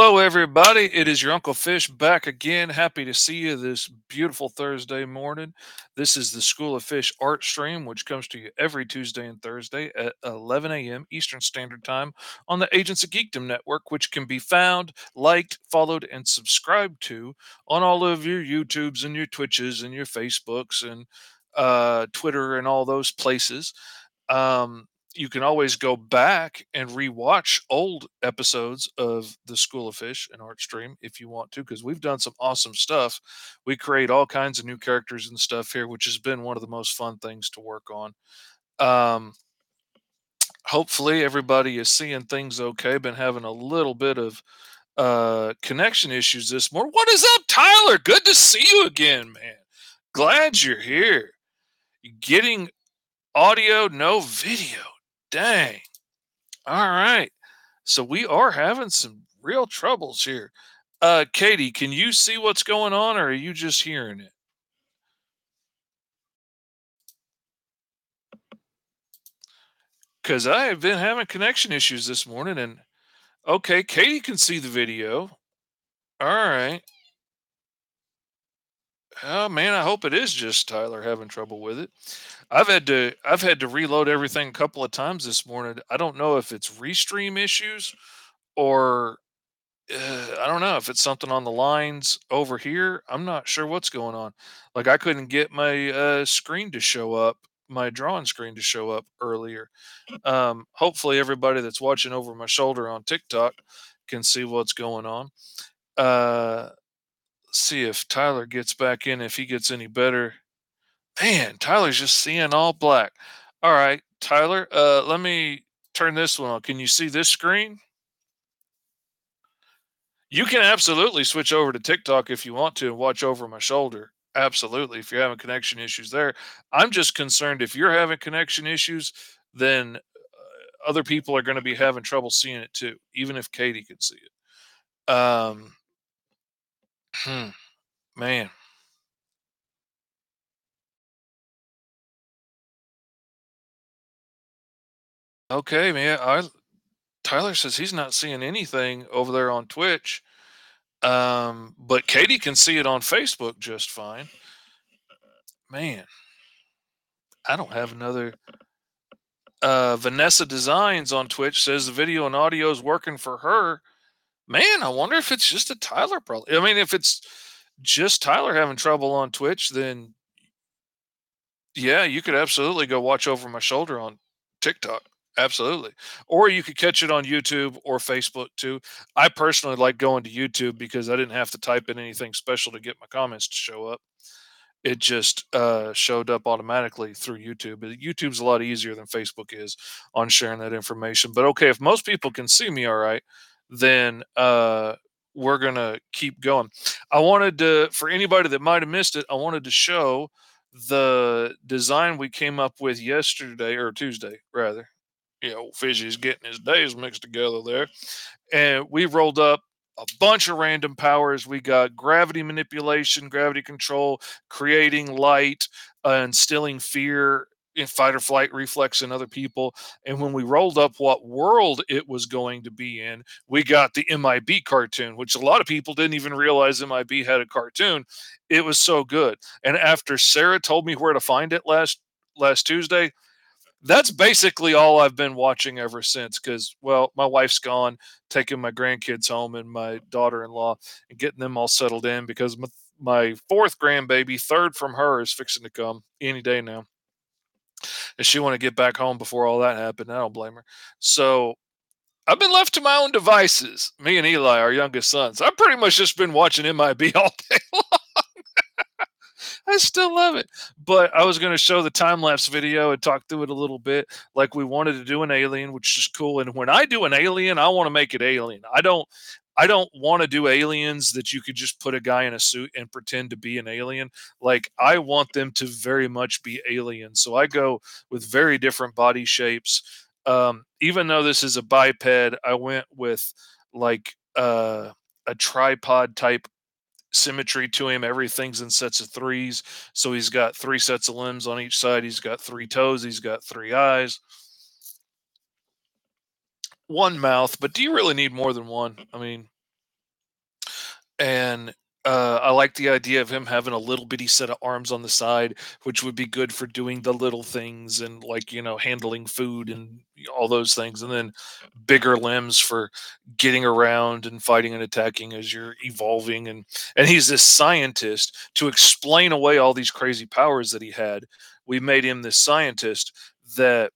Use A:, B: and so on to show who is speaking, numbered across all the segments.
A: Hello, everybody. It is your Uncle Fish back again. Happy to see you this beautiful Thursday morning. This is the School of Fish art stream, which comes to you every Tuesday and Thursday at 11 a.m. Eastern Standard Time on the Agents of Geekdom Network, which can be found, liked, followed, and subscribed to on all of your YouTubes and your Twitches and your Facebooks and uh, Twitter and all those places. Um, you can always go back and rewatch old episodes of the School of Fish and Art Stream if you want to, because we've done some awesome stuff. We create all kinds of new characters and stuff here, which has been one of the most fun things to work on. Um, hopefully, everybody is seeing things okay. Been having a little bit of uh, connection issues this morning. What is up, Tyler? Good to see you again, man. Glad you're here. Getting audio, no video. Dang. All right. So we are having some real troubles here. Uh Katie, can you see what's going on or are you just hearing it? Cuz I have been having connection issues this morning and okay, Katie can see the video. All right. Oh man, I hope it is just Tyler having trouble with it. I've had to I've had to reload everything a couple of times this morning. I don't know if it's restream issues or uh, I don't know if it's something on the lines over here. I'm not sure what's going on. Like I couldn't get my uh, screen to show up, my drawing screen to show up earlier. Um, hopefully, everybody that's watching over my shoulder on TikTok can see what's going on. Uh, see if Tyler gets back in, if he gets any better. Man, Tyler's just seeing all black. All right, Tyler, uh, let me turn this one on. Can you see this screen? You can absolutely switch over to TikTok if you want to and watch over my shoulder. Absolutely. If you're having connection issues there, I'm just concerned if you're having connection issues, then uh, other people are going to be having trouble seeing it too, even if Katie can see it. Um, man. Okay, man. I Tyler says he's not seeing anything over there on Twitch. Um, but Katie can see it on Facebook just fine. Man, I don't have another. Uh, Vanessa Designs on Twitch says the video and audio is working for her. Man, I wonder if it's just a Tyler problem. I mean, if it's just Tyler having trouble on Twitch, then yeah, you could absolutely go watch over my shoulder on TikTok. Absolutely. Or you could catch it on YouTube or Facebook too. I personally like going to YouTube because I didn't have to type in anything special to get my comments to show up. It just uh, showed up automatically through YouTube. YouTube's a lot easier than Facebook is on sharing that information. But okay, if most people can see me all right, then uh, we're going to keep going. I wanted to, for anybody that might have missed it, I wanted to show the design we came up with yesterday or Tuesday, rather you know, Fishy's getting his days mixed together there. And we rolled up a bunch of random powers. We got gravity manipulation, gravity control, creating light, uh, instilling fear in fight or flight reflex in other people. And when we rolled up what world it was going to be in, we got the MIB cartoon, which a lot of people didn't even realize MIB had a cartoon. It was so good. And after Sarah told me where to find it last last Tuesday, that's basically all I've been watching ever since. Because, well, my wife's gone, taking my grandkids home and my daughter-in-law and getting them all settled in. Because my, my fourth grandbaby, third from her, is fixing to come any day now. And she want to get back home before all that happened. I don't blame her. So I've been left to my own devices. Me and Eli, our youngest sons. I've pretty much just been watching MIB all day long. I still love it. But I was going to show the time lapse video and talk through it a little bit. Like we wanted to do an alien, which is cool. And when I do an alien, I want to make it alien. I don't. I don't want to do aliens that you could just put a guy in a suit and pretend to be an alien. Like I want them to very much be aliens. So I go with very different body shapes. Um, even though this is a biped, I went with like uh, a tripod type symmetry to him. Everything's in sets of threes. So he's got three sets of limbs on each side. He's got three toes. He's got three eyes. One mouth, but do you really need more than one? I mean, and uh, I like the idea of him having a little bitty set of arms on the side, which would be good for doing the little things and like you know handling food and all those things, and then bigger limbs for getting around and fighting and attacking as you're evolving. And and he's this scientist to explain away all these crazy powers that he had. We made him this scientist that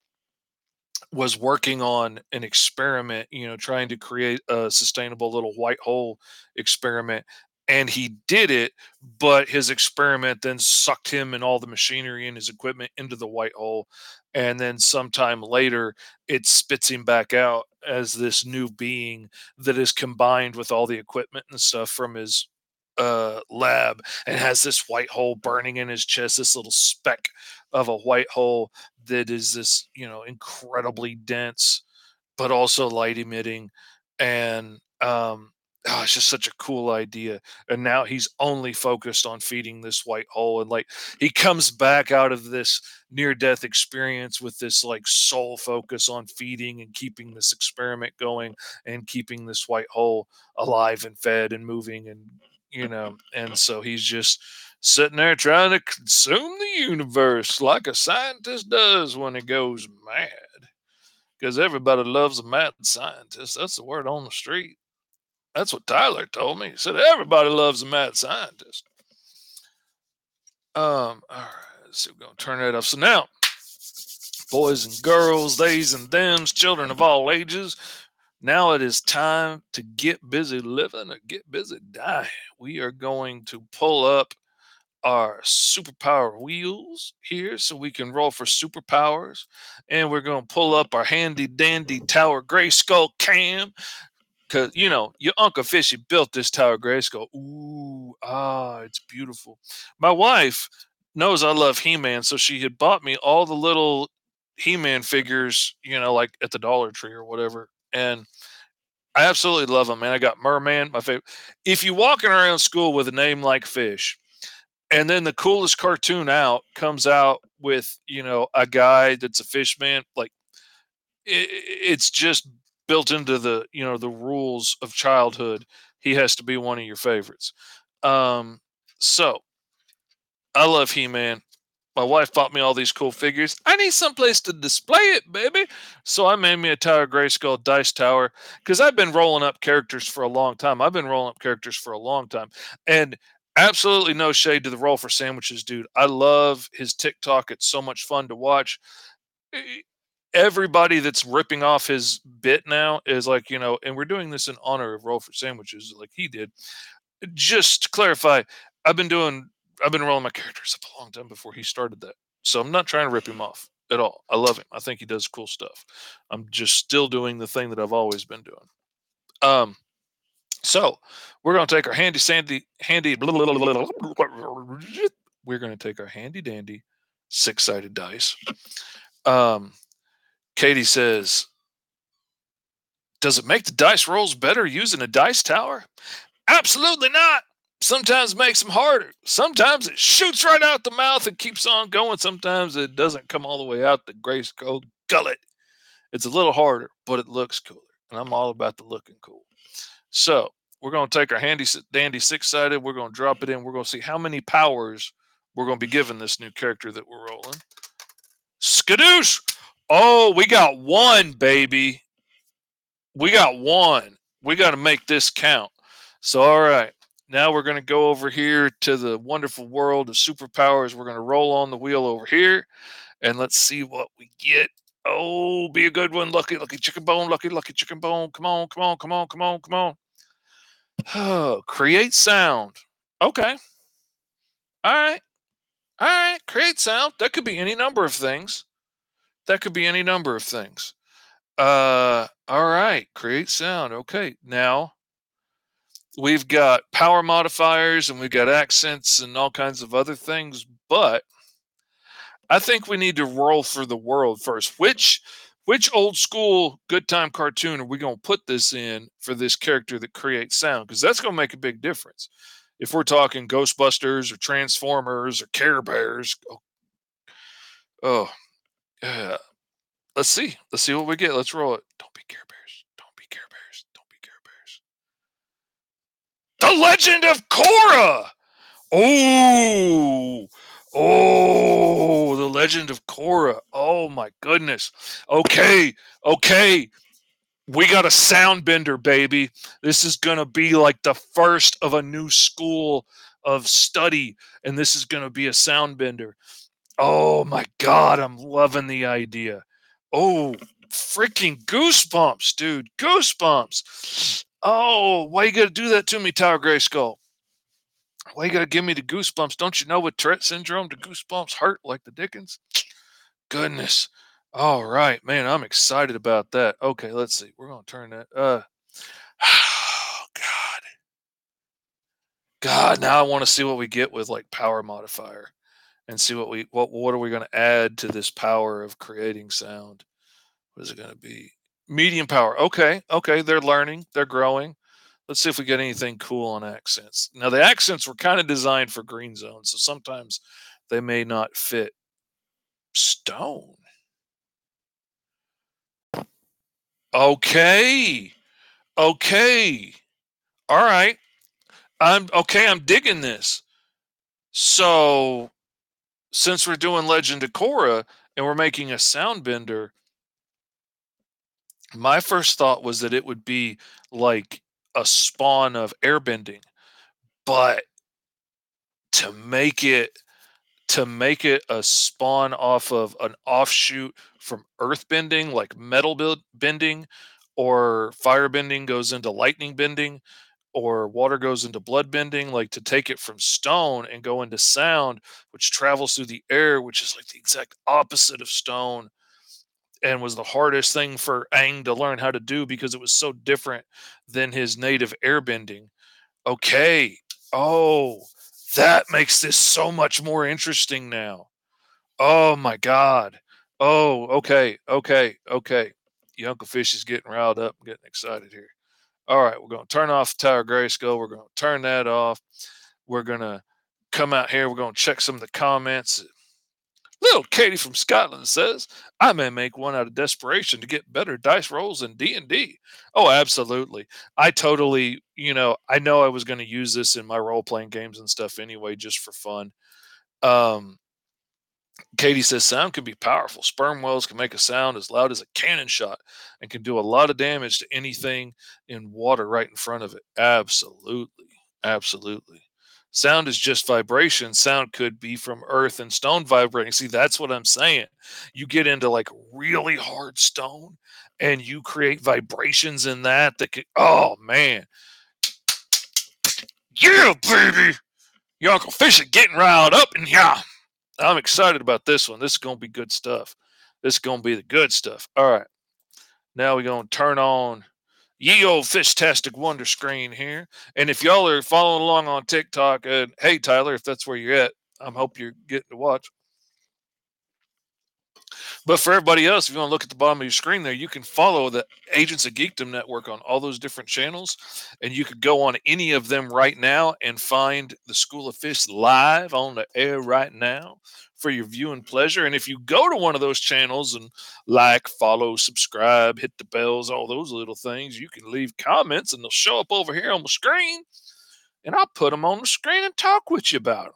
A: was working on an experiment, you know, trying to create a sustainable little white hole experiment. And he did it, but his experiment then sucked him and all the machinery and his equipment into the white hole. And then sometime later, it spits him back out as this new being that is combined with all the equipment and stuff from his uh, lab and has this white hole burning in his chest, this little speck of a white hole that is this, you know, incredibly dense, but also light emitting. And um, oh, it's just such a cool idea. And now he's only focused on feeding this white hole. And like he comes back out of this near death experience with this like sole focus on feeding and keeping this experiment going and keeping this white hole alive and fed and moving and you know, and so he's just sitting there trying to consume the universe like a scientist does when he goes mad. Because everybody loves a mad scientist. That's the word on the street. That's what Tyler told me. He said everybody loves a mad scientist. Um, all right, so we're gonna turn that off. So now, boys and girls, theys and thems, children of all ages, now it is time to get busy living or get busy dying. We are going to pull up our superpower wheels here so we can roll for superpowers. And we're going to pull up our handy dandy Tower Grayskull cam. Because, you know, your Uncle Fishy built this Tower Grayskull. Ooh, ah, it's beautiful. My wife knows I love He Man, so she had bought me all the little He Man figures, you know, like at the Dollar Tree or whatever and I absolutely love them, man. I got Merman, my favorite. If you walking around school with a name like Fish, and then the coolest cartoon out comes out with you know a guy that's a fish man, like it, it's just built into the you know the rules of childhood. He has to be one of your favorites. Um, so I love He Man my wife bought me all these cool figures. I need someplace to display it, baby. So I made me a Tower Grayskull dice tower because I've been rolling up characters for a long time. I've been rolling up characters for a long time. And absolutely no shade to the roll for sandwiches, dude. I love his TikTok. It's so much fun to watch. Everybody that's ripping off his bit now is like, you know, and we're doing this in honor of roll for sandwiches, like he did. Just to clarify, I've been doing I've been rolling my characters up a long time before he started that. So I'm not trying to rip him off at all. I love him. I think he does cool stuff. I'm just still doing the thing that I've always been doing. Um, so we're going to take our handy sandy handy. Blah, blah, blah, we're going to take our handy dandy six sided dice. Um, Katie says, "Does it make the dice rolls better using a dice tower?" Absolutely not sometimes makes them harder. Sometimes it shoots right out the mouth and keeps on going. Sometimes it doesn't come all the way out the grace Grayskull gullet. It's a little harder, but it looks cooler. And I'm all about the looking cool. So we're going to take our handy dandy six sided. We're going to drop it in. We're going to see how many powers we're going to be given this new character that we're rolling. Skadoosh! Oh, we got one, baby. We got one. We got to make this count. So, all right. Now we're going to go over here to the wonderful world of superpowers. We're going to roll on the wheel over here and let's see what we get. Oh, be a good one. Lucky, lucky chicken bone. Lucky, lucky chicken bone. Come on, come on, come on, come on, come on. Oh, create sound. Okay. All right. All right. Create sound. That could be any number of things. That could be any number of things. Uh, all right. Create sound. Okay. Now we've got power modifiers and we've got accents and all kinds of other things, but I think we need to roll for the world first. Which which old school good time cartoon are we going to put this in for this character that creates sound? Because that's going to make a big difference. If we're talking Ghostbusters or Transformers or Care Bears, oh, oh yeah. Let's see. Let's see what we get. Let's roll it. Don't be Care Bears. Don't be Care Bears. Don't be Care Bears. The Legend of Korra. Oh, oh, the Legend of Korra. Oh my goodness. Okay, okay. We got a sound bender, baby. This is gonna be like the first of a new school of study, and this is gonna be a sound bender. Oh my god, I'm loving the idea. Oh, freaking goosebumps, dude. Goosebumps. Oh, why you gotta do that to me, Tower Gray Skull? Why you gotta give me the goosebumps? Don't you know with Tourette syndrome, the goosebumps hurt like the Dickens? Goodness. All right, man, I'm excited about that. Okay, let's see. We're gonna turn that. Uh, oh God, God. Now I want to see what we get with like power modifier, and see what we what what are we gonna add to this power of creating sound. What is it gonna be? Medium power. Okay, okay. They're learning. They're growing. Let's see if we get anything cool on accents. Now the accents were kind of designed for green zone, so sometimes they may not fit stone. Okay. Okay. All right. I'm okay, I'm digging this. So since we're doing Legend of Korra and we're making a sound bender, my first thought was that it would be like a spawn of airbending, but to make it to make it a spawn off of an offshoot from earth bending, like metal bending, or fire bending goes into lightning bending, or water goes into blood bending, like to take it from stone and go into sound, which travels through the air, which is like the exact opposite of stone and was the hardest thing for Aang to learn how to do because it was so different than his native airbending. Okay. Oh, that makes this so much more interesting now. Oh my God. Oh, okay. Okay. Okay. Your Uncle Fish is getting riled up, getting excited here. All right, we're going to turn off the Tower Grayskull. We're going to turn that off. We're going to come out here. We're going to check some of the comments. Little Katie from Scotland says, "I may make one out of desperation to get better dice rolls in D and D." Oh, absolutely. I totally, you know, I know I was going to use this in my role playing games and stuff anyway, just for fun. Um, Katie says sound can be powerful. Sperm whales can make a sound as loud as a cannon shot and can do a lot of damage to anything in water right in front of it. Absolutely. Absolutely. Sound is just vibration. Sound could be from earth and stone vibrating. See, that's what I'm saying. You get into like really hard stone and you create vibrations in that that could, oh man. Yeah, baby. Your Uncle Fish is getting riled up and yeah. I'm excited about this one. This is going to be good stuff. This is going to be the good stuff. All right. Now we're going to turn on ye old fish-tastic wonder screen here. And if y'all are following along on TikTok, uh, hey Tyler, if that's where you're at, I hope you're getting to watch. But for everybody else, if you want to look at the bottom of your screen there, you can follow the Agents of Geekdom network on all those different channels. And you could go on any of them right now and find the School of Fish live on the air right now for your viewing pleasure. And if you go to one of those channels and like, follow, subscribe, hit the bells, all those little things, you can leave comments and they'll show up over here on the screen. And I'll put them on the screen and talk with you about them.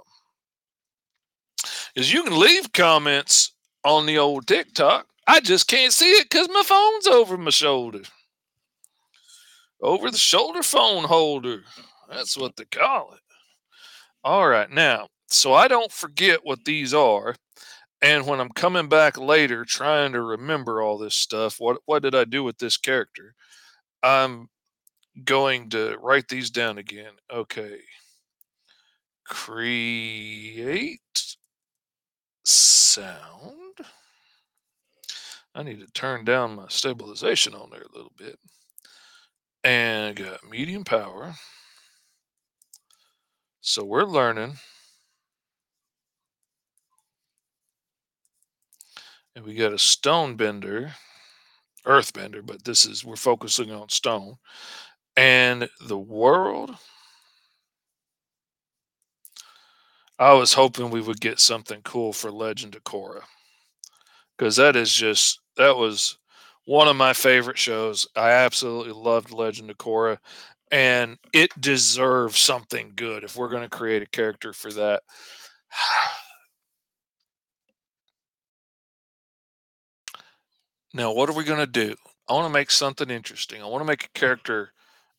A: Is you can leave comments on the old TikTok. I just can't see it because my phone's over my shoulder. Over the shoulder phone holder. That's what they call it. All right. Now, so I don't forget what these are. And when I'm coming back later trying to remember all this stuff, what what did I do with this character? I'm going to write these down again. Okay. Create sound. I need to turn down my stabilization on there a little bit. And got medium power. So we're learning. And we got a stone bender, earth bender, but this is, we're focusing on stone. And the world. I was hoping we would get something cool for Legend of Korra. Because that is just, that was one of my favorite shows. I absolutely loved Legend of Korra. and it deserves something good if we're going to create a character for that. now, what are we going to do? I want to make something interesting. I want to make a character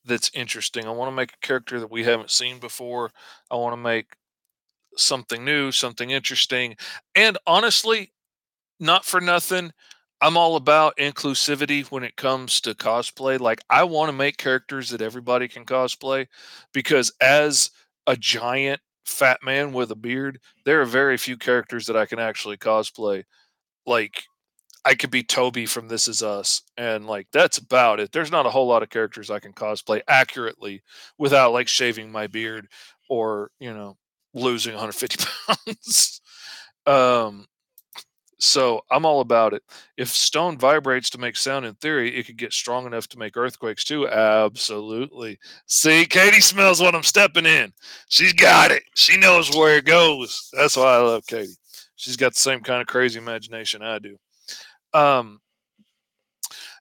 A: that's interesting. I want to make a character that we haven't seen before. I want to make something new, something interesting. And honestly, not for nothing, I'm all about inclusivity when it comes to cosplay. Like, I want to make characters that everybody can cosplay because, as a giant fat man with a beard, there are very few characters that I can actually cosplay. Like, I could be Toby from This Is Us, and like that's about it. There's not a whole lot of characters I can cosplay accurately without like shaving my beard or you know losing 150 pounds. um, so I'm all about it. If stone vibrates to make sound in theory, it could get strong enough to make earthquakes too. Absolutely. See, Katie smells what I'm stepping in. She's got it. She knows where it goes. That's why I love Katie. She's got the same kind of crazy imagination I do. Um,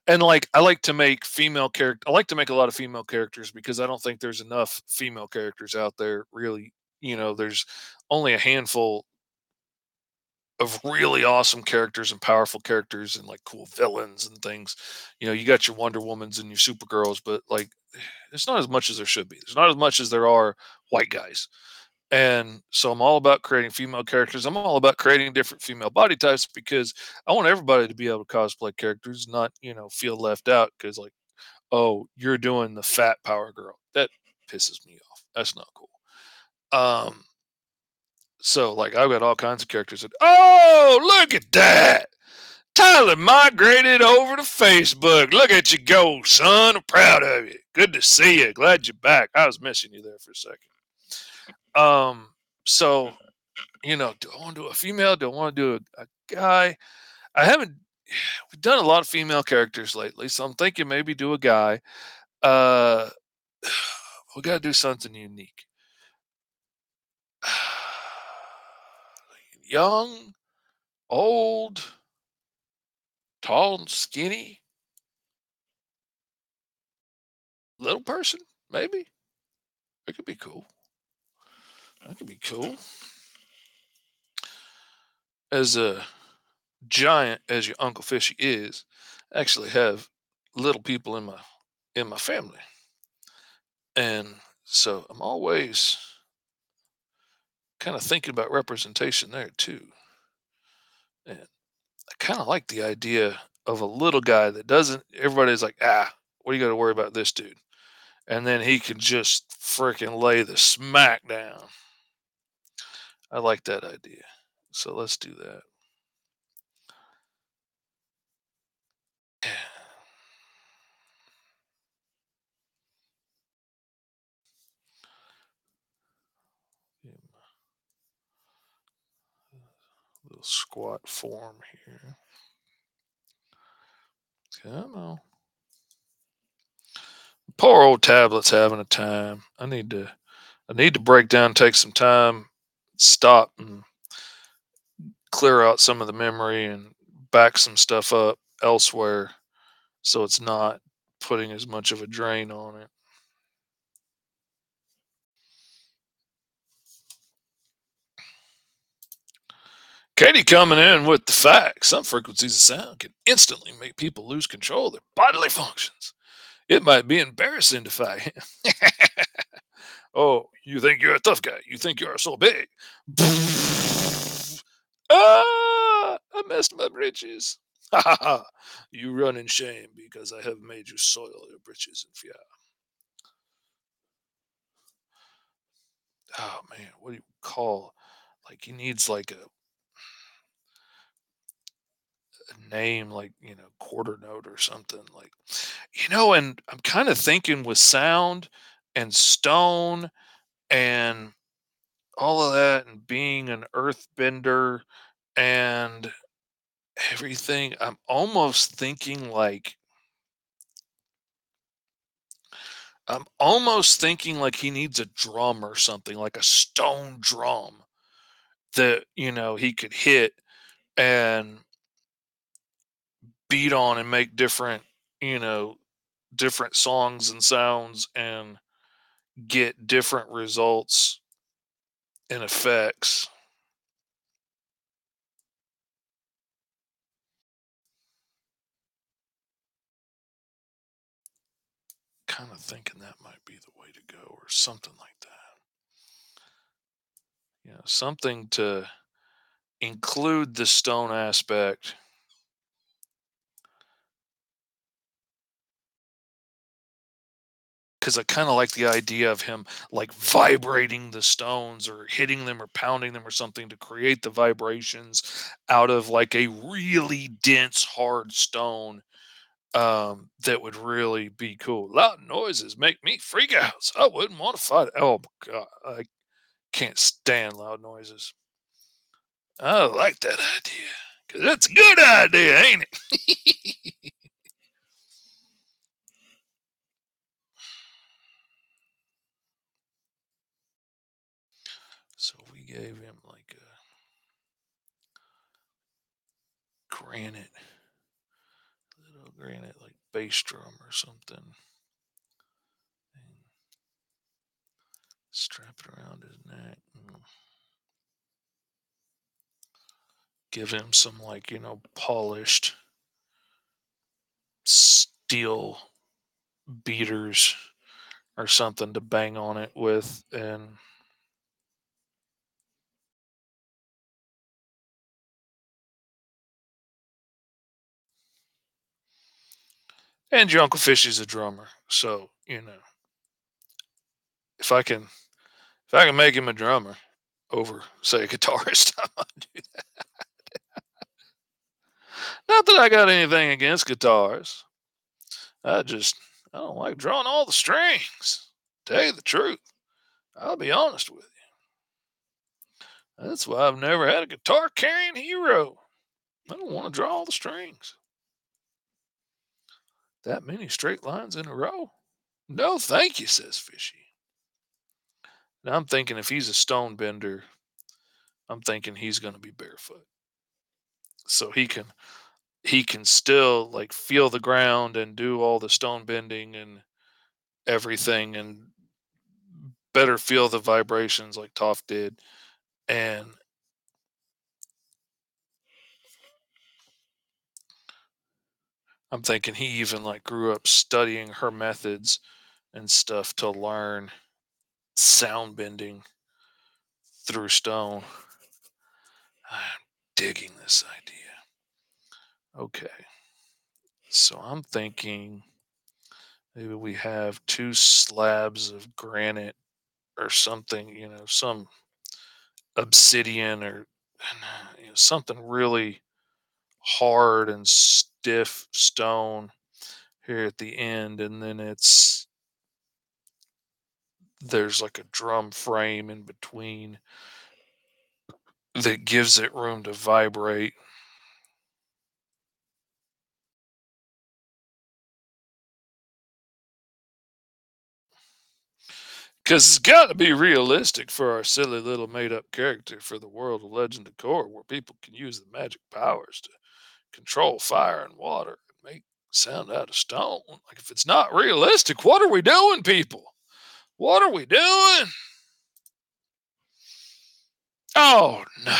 A: and like I like to make female character. I like to make a lot of female characters because I don't think there's enough female characters out there. Really, you know, there's only a handful of really awesome characters and powerful characters and like cool villains and things. You know, you got your Wonder Womans and your Supergirls, but like it's not as much as there should be. There's not as much as there are white guys. And so I'm all about creating female characters. I'm all about creating different female body types because I want everybody to be able to cosplay characters, not, you know, feel left out because like, oh, you're doing the fat power girl. That pisses me off. That's not cool. Um so like I've got all kinds of characters that oh look at that. Tyler migrated over to Facebook. Look at you go, son. I'm proud of you. Good to see you. Glad you're back. I was missing you there for a second. Um, so you know, do I want to do a female? Do I want to do a, a guy? I haven't we've done a lot of female characters lately, so I'm thinking maybe do a guy. Uh we gotta do something unique. Young, old, tall and skinny, little person, maybe. It could be cool. That could be cool. As a giant as your Uncle Fishy is, I actually have little people in my in my family. And so I'm always kind of thinking about representation there too. And I kind of like the idea of a little guy that doesn't everybody's like, ah, what do you got to worry about this dude? And then he can just freaking lay the smack down. I like that idea. So let's do that. Squat form here. Come on. Poor old tablet's having a time. I need to I need to break down, take some time, stop and clear out some of the memory and back some stuff up elsewhere so it's not putting as much of a drain on it. Katie coming in with the facts. Some frequencies of sound can instantly make people lose control of their bodily functions. It might be embarrassing to fight. oh, you think you're a tough guy. You think you're so big. ah, I messed my britches. Ha ha ha. You run in shame because I have made you soil your britches in fear. Oh man, what do you call like he needs like a a name like you know quarter note or something like you know and i'm kind of thinking with sound and stone and all of that and being an earthbender and everything i'm almost thinking like i'm almost thinking like he needs a drum or something like a stone drum that you know he could hit and beat on and make different, you know, different songs and sounds and get different results and effects. Kind of thinking that might be the way to go, or something like that. You know, something to include the stone aspect. Because I kind of like the idea of him like vibrating the stones or hitting them or pounding them or something to create the vibrations out of like a really dense, hard stone um, that would really be cool. Loud noises make me freak out. I wouldn't want to fight. Oh, God. I can't stand loud noises. I like that idea because that's a good idea, ain't it? so we gave him like a granite, little granite like bass drum or something. And strap it around his neck. give him some like you know polished steel beaters or something to bang on it with and and your uncle fishy's a drummer so you know if i can if i can make him a drummer over say a guitarist i'm gonna do that not that I got anything against guitars. I just I don't like drawing all the strings. Tell you the truth. I'll be honest with you. That's why I've never had a guitar carrying hero. I don't want to draw all the strings. That many straight lines in a row? No, thank you, says Fishy. Now I'm thinking if he's a stone bender, I'm thinking he's going to be barefoot. So he can he can still like feel the ground and do all the stone bending and everything and better feel the vibrations like Toph did. And I'm thinking he even like grew up studying her methods and stuff to learn sound bending through stone. I'm digging this idea. Okay. So I'm thinking maybe we have two slabs of granite or something, you know, some obsidian or uh, you know, something really hard and stiff stone here at the end. And then it's there's like a drum frame in between that gives it room to vibrate Because it's got to be realistic for our silly little made up character for the world of Legend of Korra, where people can use the magic powers to control fire and water and make sound out of stone. Like, if it's not realistic, what are we doing, people? What are we doing? Oh, no.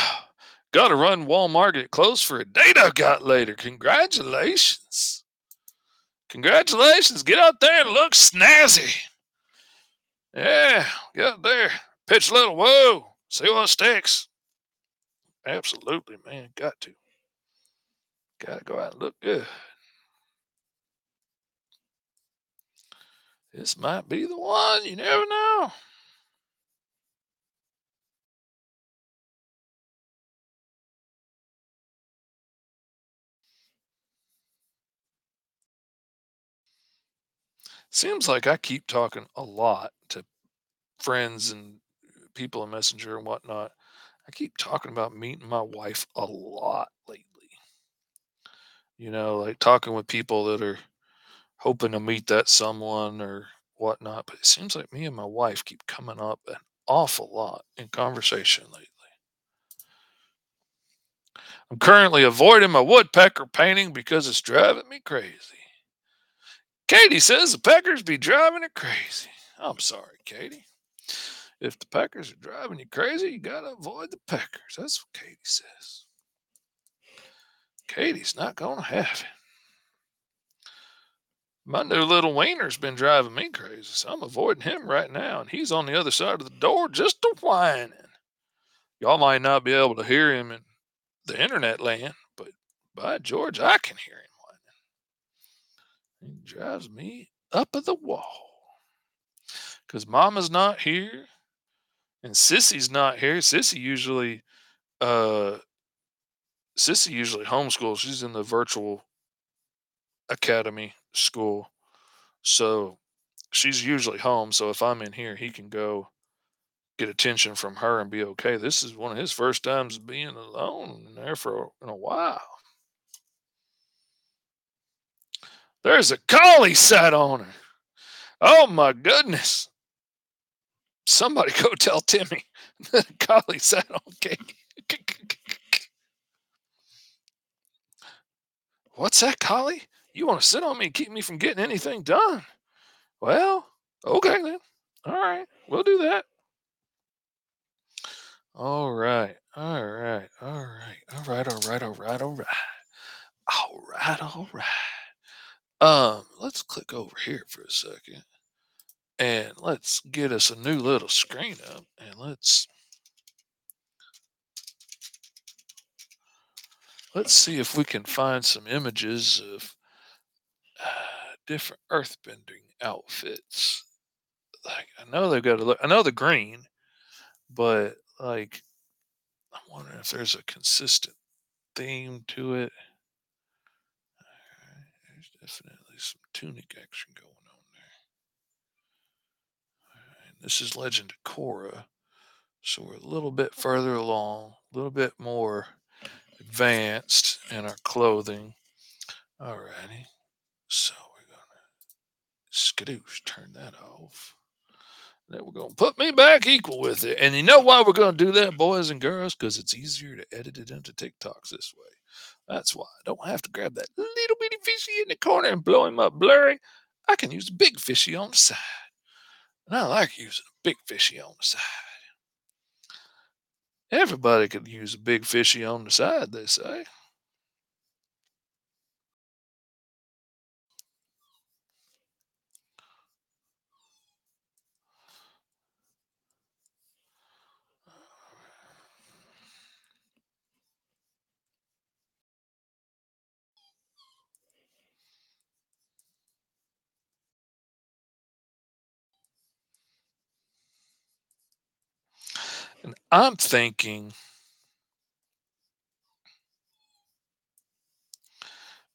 A: Got to run Walmart, get clothes for a date I got later. Congratulations. Congratulations. Get out there and look snazzy. Yeah, get up there, pitch a little whoa, see what sticks. Absolutely, man. Got to. Got to go out and look good. This might be the one. You never know. Seems like I keep talking a lot to friends and people in Messenger and whatnot. I keep talking about meeting my wife a lot. You know, like talking with people that are hoping to meet that someone or whatnot. But it seems like me and my wife keep coming up an awful lot in conversation lately. I'm currently avoiding my woodpecker painting because it's driving me crazy. Katie says the peckers be driving her crazy. I'm sorry, Katie. If the peckers are driving you crazy, you gotta avoid the peckers. That's what Katie says. Katie's not gonna have it. My new little wiener's been driving me crazy, so I'm avoiding him right now, and he's on the other side of the door just a whining. Y'all might not be able to hear him in the internet land, but by George, I can hear him whining. He drives me up at the wall. Because mama's not here and Sissy's not here. Sissy usually uh Sissy usually homeschools. She's in the virtual academy school. So she's usually home. So if I'm in here, he can go get attention from her and be okay. This is one of his first times being alone in there for in a while. There's a collie sat on her. Oh my goodness. Somebody go tell Timmy that a collie sat on Katie. What's that, collie? You want to sit on me and keep me from getting anything done? Well, okay then. All right, we'll do that. All right, all right, all right, all right, all right, all right, all right, all right, all right. Um, let's click over here for a second, and let's get us a new little screen up, and let's let's see if we can find some images of different earthbending outfits. Like I know they've got to look. I know the green, but like I'm wondering if there's a consistent theme to it. Alright, There's definitely some tunic action going on there. Alright, this is Legend of Korra, so we're a little bit further along, a little bit more advanced in our clothing. Alrighty, so we're gonna skadoosh, turn that off. Then we're gonna put me back equal with it. And you know why we're gonna do that, boys and girls? Because it's easier to edit it into TikToks this way. That's why I don't have to grab that little bitty fishy in the corner and blow him up blurry. I can use a big fishy on the side. And I like using a big fishy on the side. Everybody could use a big fishy on the side, they say. And I'm thinking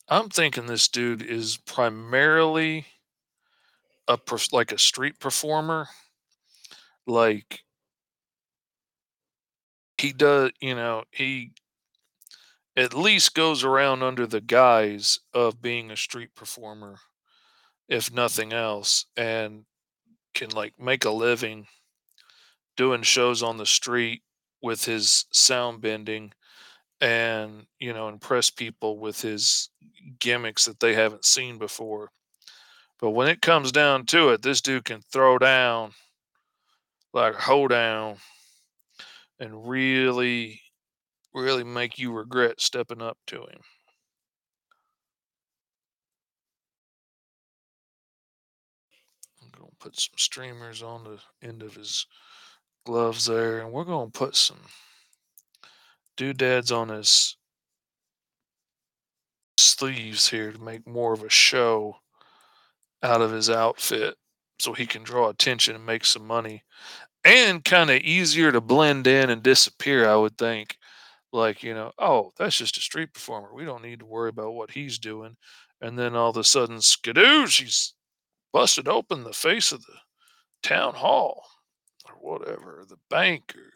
A: I'm thinking this dude is primarily a like a street performer. Like he does, you know, he at least goes around under the guise of being a street performer, if nothing else, and can like make a living doing shows on the street with his sound bending and you know impress people with his gimmicks that they haven't seen before. But when it comes down to it this dude can throw down like hold down and really really make you regret stepping up to him. I'm going to put some streamers on the end of his gloves there and we're going to put some doodads on his sleeves here to make more of a show out of his outfit so he can draw attention and make some money and kind of easier to blend in and disappear i would think. Like you know oh that's just a street performer. We don't need to worry about what he's doing. And then all of a sudden skadoosh he's busted open the face of the town hall or whatever the banker.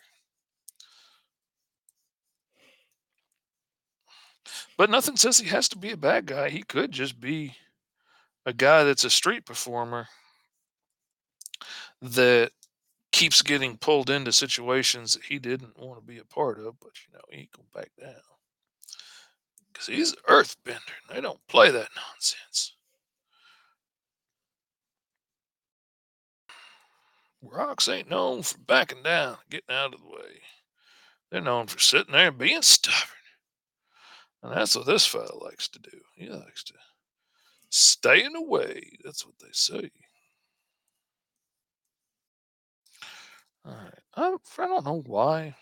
A: But nothing says he has to be a bad guy. He could just be a guy that's a street performer that keeps getting pulled into situations that he didn't want to be a part of, but you know, he ain't gonna back down. Because he's earthbender and they don't play that nonsense. Rocks ain't known for backing down, getting out of the way. They're known for sitting there and being stubborn. And that's what this fellow likes to do. He likes to stay in the way. That's what they say. All right. I, I don't know why.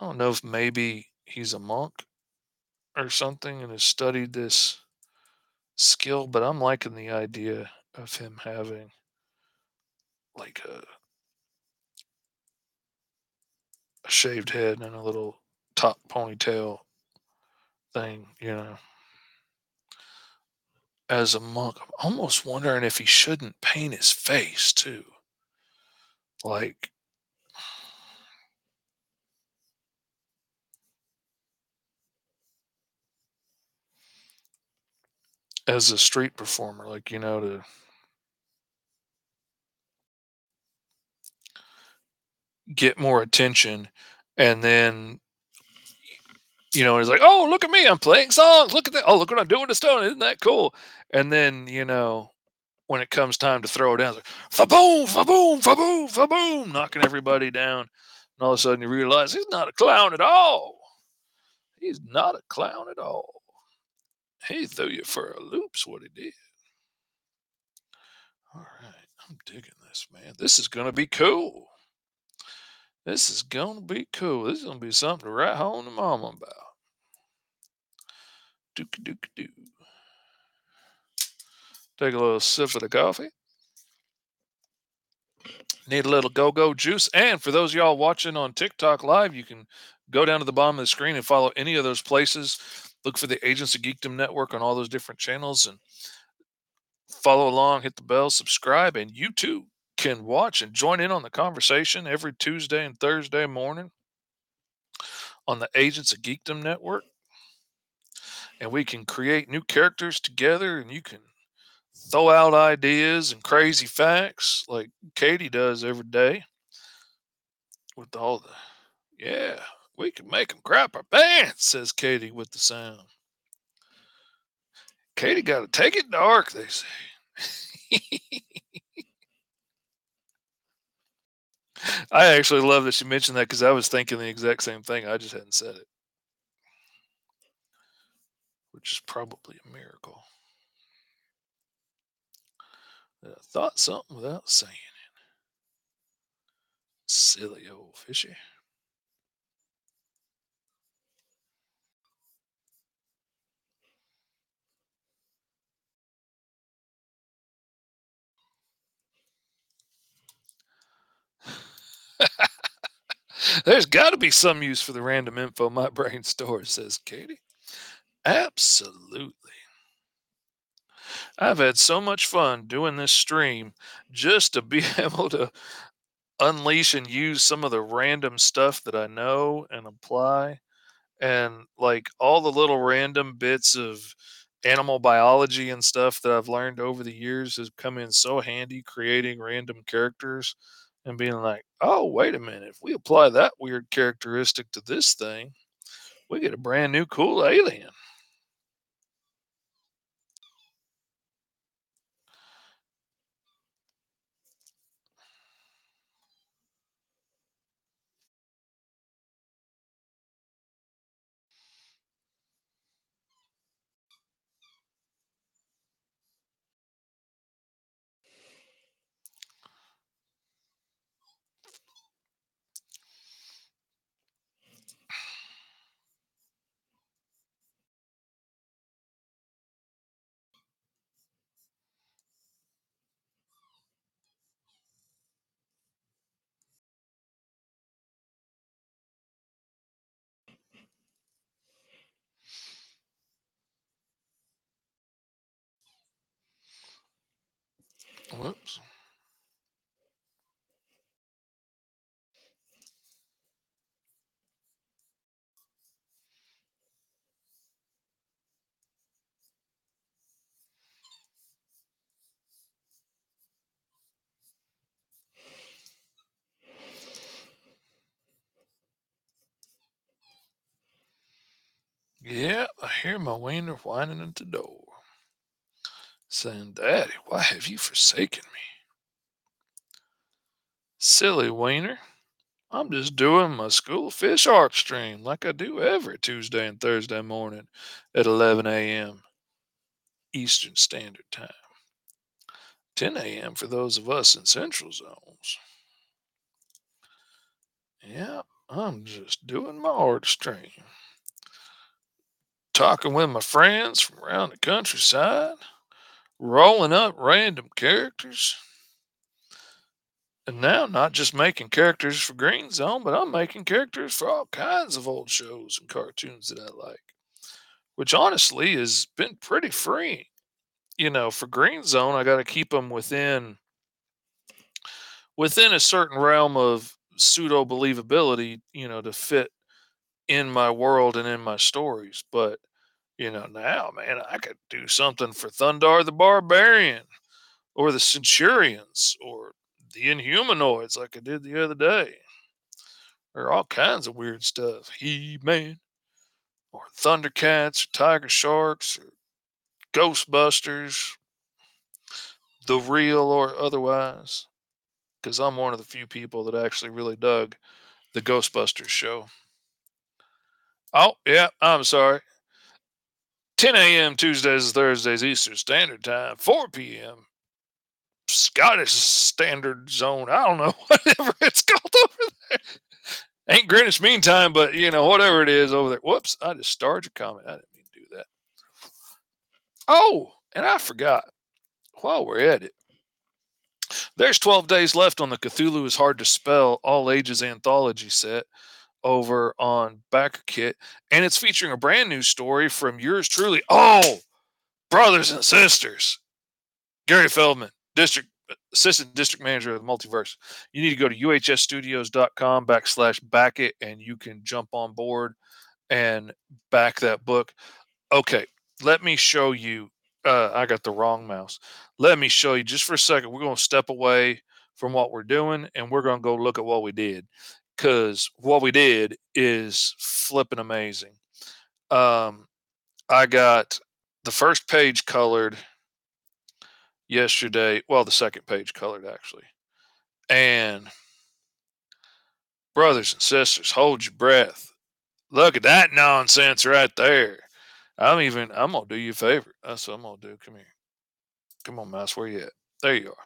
A: I don't know if maybe he's a monk or something and has studied this skill, but I'm liking the idea of him having like a, a shaved head and a little top ponytail thing, you know. As a monk, I'm almost wondering if he shouldn't paint his face too. Like as a street performer, like, you know, to get more attention and then you know, he's like, "Oh, look at me! I'm playing songs. Look at that! Oh, look what I'm doing to Stone! Isn't that cool?" And then, you know, when it comes time to throw it down, it's like, "Fa boom, fa boom, fa boom, fa boom," knocking everybody down. And all of a sudden, you realize he's not a clown at all. He's not a clown at all. He threw you for a loop's what he did. All right, I'm digging this, man. This is gonna be cool. This is gonna be cool. This is gonna be something to write home to mama about. Dook dook doo. Take a little sip of the coffee. Need a little go-go juice. And for those y'all watching on TikTok live, you can go down to the bottom of the screen and follow any of those places. Look for the Agents of Geekdom Network on all those different channels and follow along, hit the bell, subscribe, and you too can watch and join in on the conversation every Tuesday and Thursday morning on the Agents of Geekdom Network. And we can create new characters together and you can throw out ideas and crazy facts like Katie does every day with all the, yeah, we can make them crap our pants, says Katie with the sound. Katie got to take it dark, they say. I actually love that she mentioned that because I was thinking the exact same thing. I just hadn't said it, which is probably a miracle. That I thought something without saying it. Silly old fishy. There's got to be some use for the random info my brain stores, says Katie. Absolutely. I've had so much fun doing this stream just to be able to unleash and use some of the random stuff that I know and apply. And like all the little random bits of animal biology and stuff that I've learned over the years has come in so handy creating random characters and being like, oh, wait a minute. If we apply that weird characteristic to this thing, we get a brand new cool alien. Whoops. Yeah, I hear my wiener whining at the door, saying, Daddy, why have you forsaken me? Silly wiener. I'm just doing my school fish art stream like I do every Tuesday and Thursday morning at 11 a.m. Eastern Standard Time. 10 a.m. for those of us in central zones. Yeah, I'm just doing my art stream. Talking with my friends from around the countryside, rolling up random characters. And now, not just making characters for Green Zone, but I'm making characters for all kinds of old shows and cartoons that I like, which honestly has been pretty freeing. You know, for Green Zone, I got to keep them within within a certain realm of pseudo believability, you know, to fit in my world and in my stories. But you know, now, man, I could do something for Thundarr the Barbarian or the Centurions or the Inhumanoids like I did the other day. Or all kinds of weird stuff. He Man or Thundercats or Tiger Sharks or Ghostbusters, the real or otherwise. Because I'm one of the few people that actually really dug the Ghostbusters show. Oh, yeah, I'm sorry. 10 a.m. Tuesdays, and Thursdays, Eastern Standard Time, 4 p.m. Scottish Standard Zone. I don't know, whatever it's called over there. Ain't Greenwich Mean Time, but you know, whatever it is over there. Whoops, I just started your comment. I didn't mean to do that. Oh, and I forgot. While we're at it, there's 12 days left on the Cthulhu is Hard to Spell All Ages Anthology set over on Backer Kit, and it's featuring a brand new story from yours truly. Oh, brothers and sisters, Gary Feldman, district assistant district manager of the multiverse. You need to go to uhsstudios.com backslash back it, and you can jump on board and back that book. Okay, let me show you. Uh, I got the wrong mouse. Let me show you just for a second. We're going to step away from what we're doing and we're going to go look at what we did because what we did is flipping amazing. Um, I got the first page colored yesterday. Well, the second page colored actually. And brothers and sisters, hold your breath. Look at that nonsense right there. I'm even, I'm to do you a favor. That's what I'm to do. Come here. Come on, mouse. Where you at? There you are.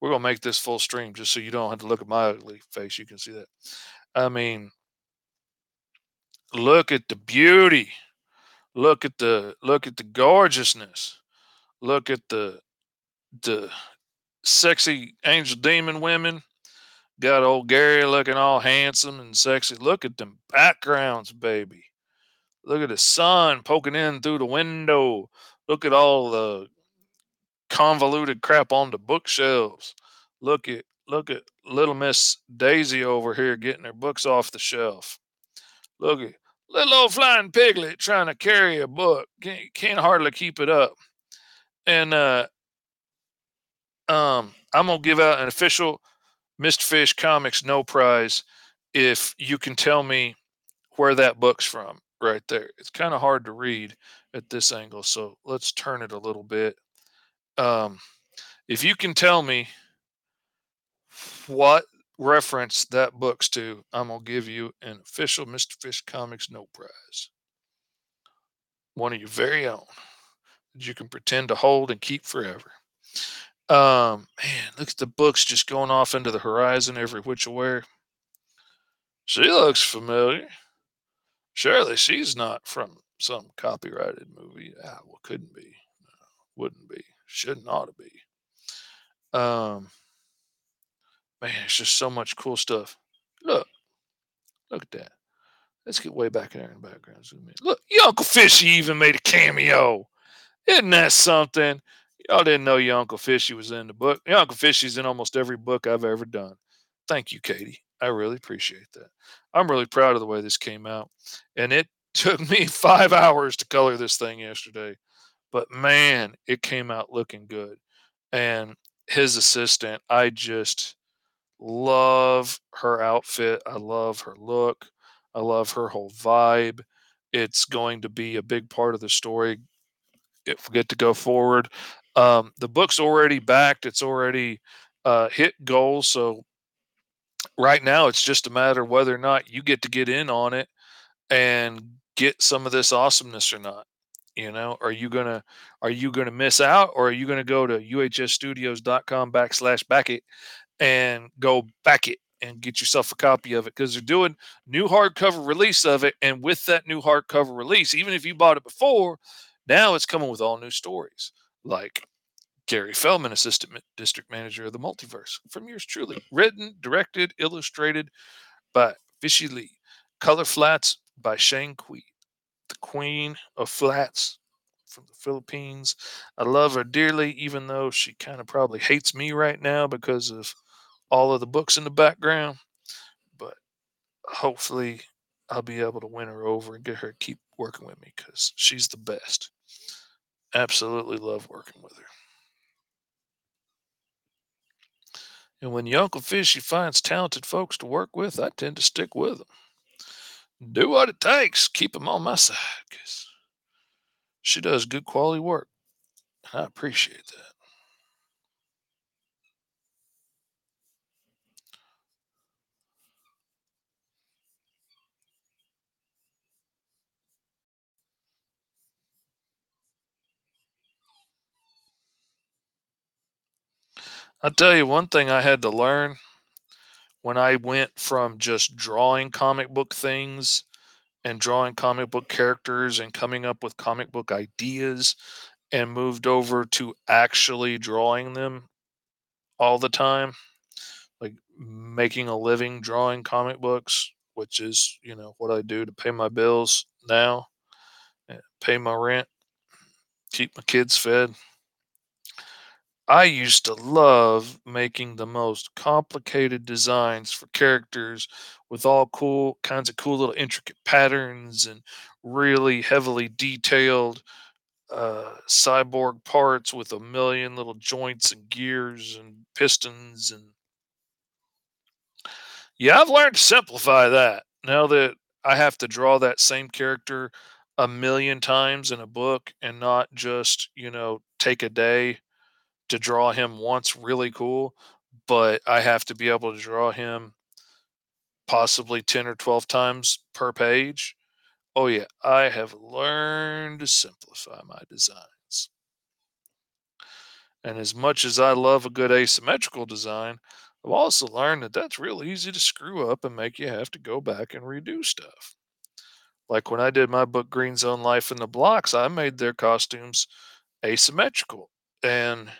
A: We're to make this full stream just so you don't have to look at my ugly face. You can see that. I mean, look at the beauty. Look at the look at the gorgeousness. Look at the the sexy angel demon women. Got old Gary looking all handsome and sexy. Look at them backgrounds, baby. Look at the sun poking in through the window. Look at all the convoluted crap on the bookshelves. Look at look at little Miss Daisy over here getting her books off the shelf. Look at little old flying piglet trying to carry a book. Can't, can't hardly keep it up. And uh um I'm gonna give out an official Mr. Fish Comics no prize if you can tell me where that book's from right there. It's kind of hard to read at this angle, so let's turn it a little bit. Um, if you can tell me what reference that book's to, I'm gonna give you an official Mr. Fish Comics no prize. One of your very own that you can pretend to hold and keep forever. Um, man, look at the books just going off into the horizon every which way. She looks familiar. Surely she's not from some copyrighted movie. Ah, well, couldn't be. No, wouldn't be. Shouldn't ought to be. Um, man, it's just so much cool stuff. Look, look at that. Let's get way back in there in the background. Zoom in. Look, your Uncle Fishy even made a cameo. Isn't that something? Y'all didn't know your Uncle Fishy was in the book. Your Uncle Fishy's in almost every book I've ever done. Thank you, Katie. I really appreciate that. I'm really proud of the way this came out. And it took me five hours to color this thing yesterday. But man, it came out looking good. And his assistant, I just love her outfit. I love her look. I love her whole vibe. It's going to be a big part of the story if we get to go forward. Um, the book's already backed. It's already uh, hit goals. So right now it's just a matter whether or not you get to get in on it and get some of this awesomeness or not. You know, are you gonna are you gonna miss out or are you gonna go to uhsstudios.com backslash back it and go back it and get yourself a copy of it because they're doing new hardcover release of it. And with that new hardcover release, even if you bought it before, now it's coming with all new stories like Gary Feldman, Assistant District Manager of the Multiverse, from yours truly. Written, directed, illustrated by Fishy Lee. Color Flats by Shane Kui, the Queen of Flats from the Philippines. I love her dearly, even though she kind of probably hates me right now because of all of the books in the background. But hopefully, I'll be able to win her over and get her to keep working with me because she's the best. Absolutely love working with her. And when your Uncle Fishy finds talented folks to work with, I tend to stick with them. Do what it takes. Keep them on my side because she does good quality work. I appreciate that. I'll tell you one thing I had to learn when I went from just drawing comic book things and drawing comic book characters and coming up with comic book ideas and moved over to actually drawing them all the time like making a living drawing comic books which is you know what i do to pay my bills now eh, pay my rent keep my kids fed I used to love making the most complicated designs for characters with all cool kinds of cool little intricate patterns and really heavily detailed uh, cyborg parts with a million little joints and gears and pistons and yeah, I've learned to simplify that. Now that I have to draw that same character a million times in a book and not just, you know, take a day to draw him once really cool, but I have to be able to draw him possibly 10 or 12 times per page. Oh, yeah, I have learned to simplify my designs. And as much as I love a good asymmetrical design, I've also learned that that's real easy to screw up and make you have to go back and redo stuff. Like when I did my book Green Zone Life in the Blocks, I made their costumes asymmetrical. And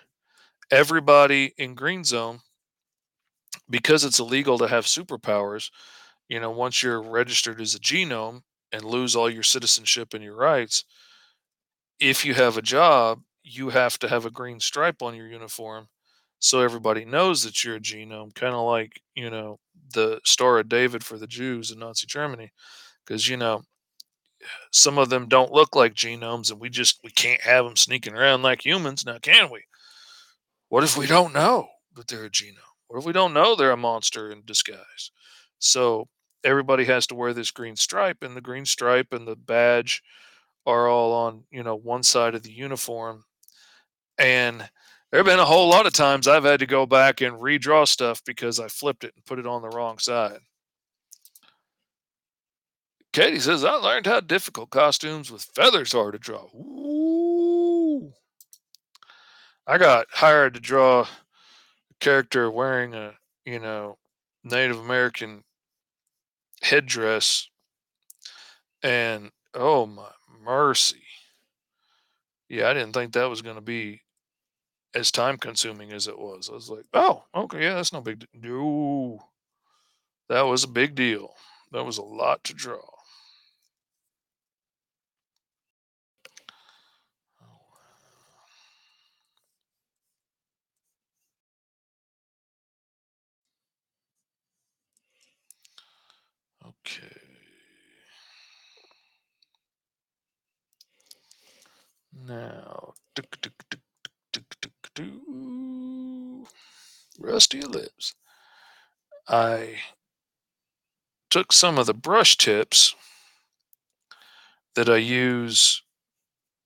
A: everybody in Green Zone, because it's illegal to have superpowers, you know, once you're registered as a genome and lose all your citizenship and your rights, if you have a job, you have to have a green stripe on your uniform so everybody knows that you're a genome, kind of like, you know, the Star of David for the Jews in Nazi Germany. Because, you know, some of them don't look like genomes and we just we can't have them sneaking around like humans now can we what if we don't know that they're a genome? What if we don't know they're a monster in disguise? So everybody has to wear this green stripe, and the green stripe and the badge are all on, you know, one side of the uniform. And there have been a whole lot of times I've had to go back and redraw stuff because I flipped it and put it on the wrong side. Katie says, I learned how difficult costumes with feathers are to draw. I got hired to draw a character wearing a, you know, Native American headdress. And oh my mercy. Yeah, I didn't think that was going to be as time consuming as it was. I was like, oh, okay, yeah, that's no big deal. That was a big deal. That was a lot to draw. Okay. Now, rusty lips. I took some of the brush tips that I use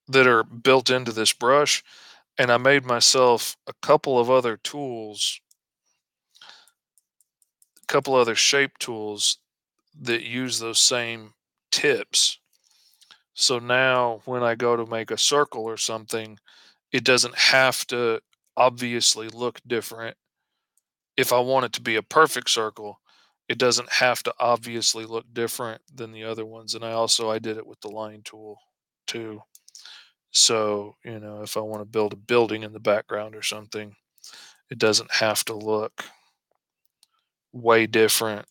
A: that are built into this brush and I made myself a couple of other tools a couple other shape tools that use those same tips. So now when I go to make a circle or something, it doesn't have to obviously look different. If I want it to be a perfect circle, it doesn't have to obviously look different than the other ones. And I also I did it with the line tool too. So, you know, if I want to build a building in the background or something, it doesn't have to look way different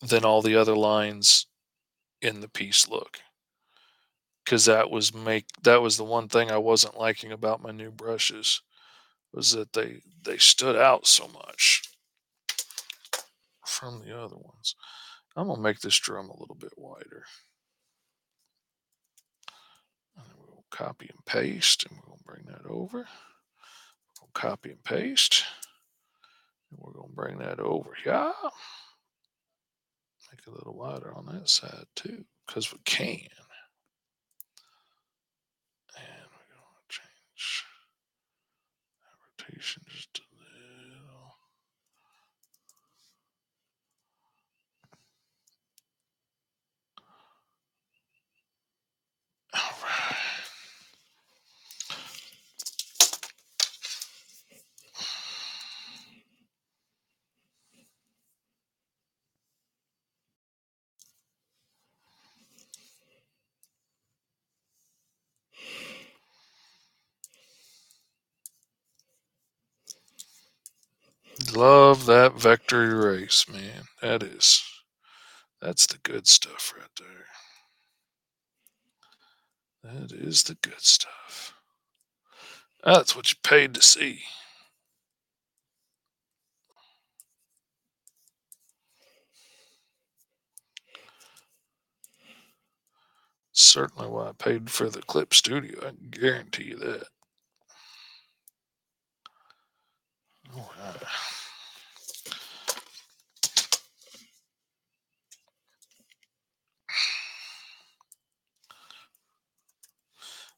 A: than all the other lines in the piece look because that was make that was the one thing I wasn't liking about my new brushes was that they they stood out so much from the other ones. I'm gonna make this drum a little bit wider. And we'll copy and paste, and we'll bring that over. We'll copy and paste, and we're gonna bring that over here. Make it a little wider on that side too, because we can. And we're gonna change that rotation just a little. All right. Love that vector erase, man. That is, that's the good stuff right there. That is the good stuff. That's what you paid to see. Certainly why I paid for the Clip Studio. I can guarantee you that. All right.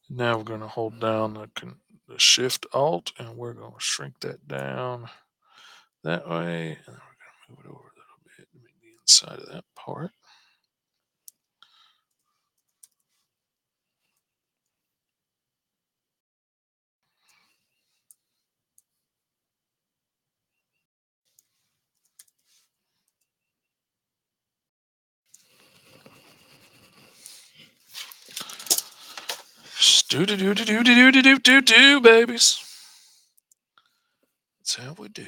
A: Now we're going to hold down the, the Shift Alt and we're going to shrink that down that way. And then we're going to move it over a little bit to make the inside of that part. Do do do do do do do do do do babies. That's how we do.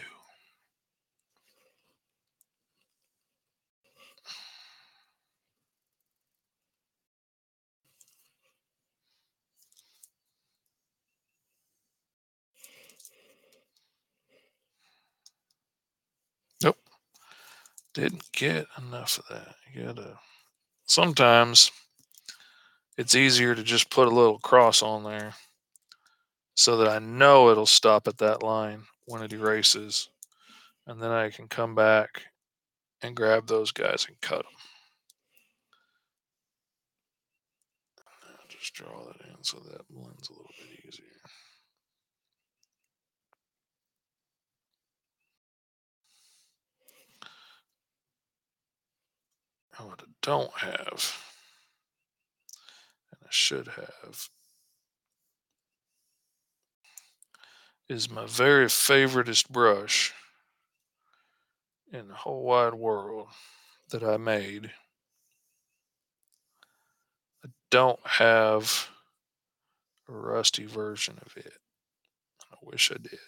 A: Nope. Didn't get enough of that. You gotta sometimes it's easier to just put a little cross on there so that I know it'll stop at that line when it erases. And then I can come back and grab those guys and cut them. i Just draw that in so that blends a little bit easier. And what I don't have, should have, is my very favoriteest brush in the whole wide world that I made. I don't have a rusty version of it. I wish I did.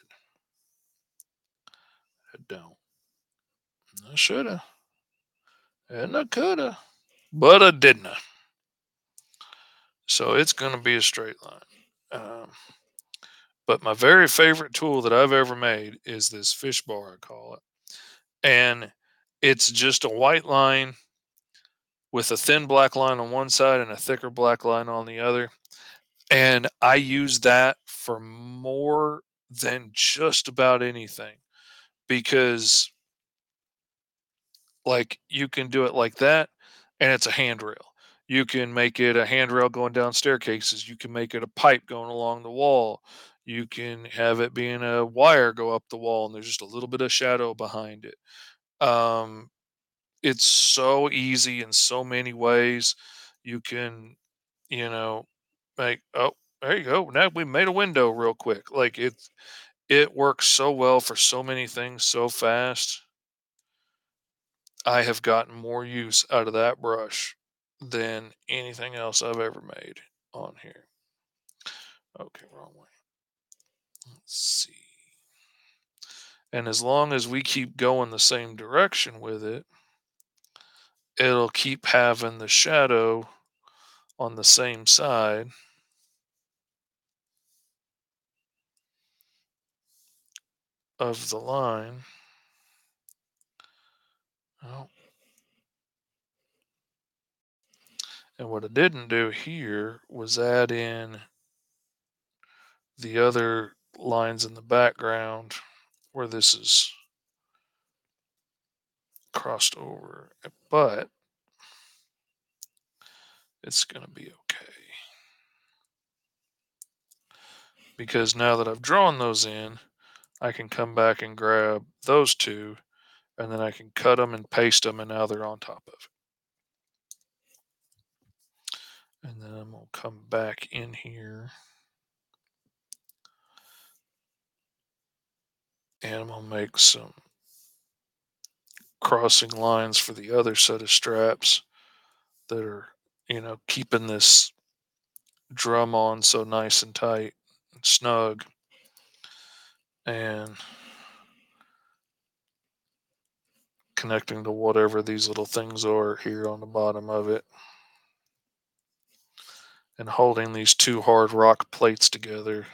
A: I don't. I should have. And I could have. But I didn't. So it's going to be a straight line. Um, but my very favorite tool that I've ever made is this fish bar, I call it. And it's just a white line with a thin black line on one side and a thicker black line on the other. And I use that for more than just about anything because like you can do it like that and it's a handrail. You can make it a handrail going down staircases. You can make it a pipe going along the wall. You can have it being a wire go up the wall and there's just a little bit of shadow behind it. Um, it's so easy in so many ways. You can, you know, make oh, there you go. Now we made a window real quick. Like it's it works so well for so many things so fast. I have gotten more use out of that brush than anything else I've ever made on here. Okay, wrong way. Let's see. And as long as we keep going the same direction with it, it'll keep having the shadow on the same side. of the line. Oh. And what I didn't do here was add in the other lines in the background where this is crossed over, but it's going to be okay. Because now that I've drawn those in, I can come back and grab those two and then I can cut them and paste them and now they're on top of it. And then I'm going to come back in here. And I'm going to make some crossing lines for the other set of straps that are, you know, keeping this drum on so nice and tight and snug. And connecting to whatever these little things are here on the bottom of it. And holding these two hard rock plates together.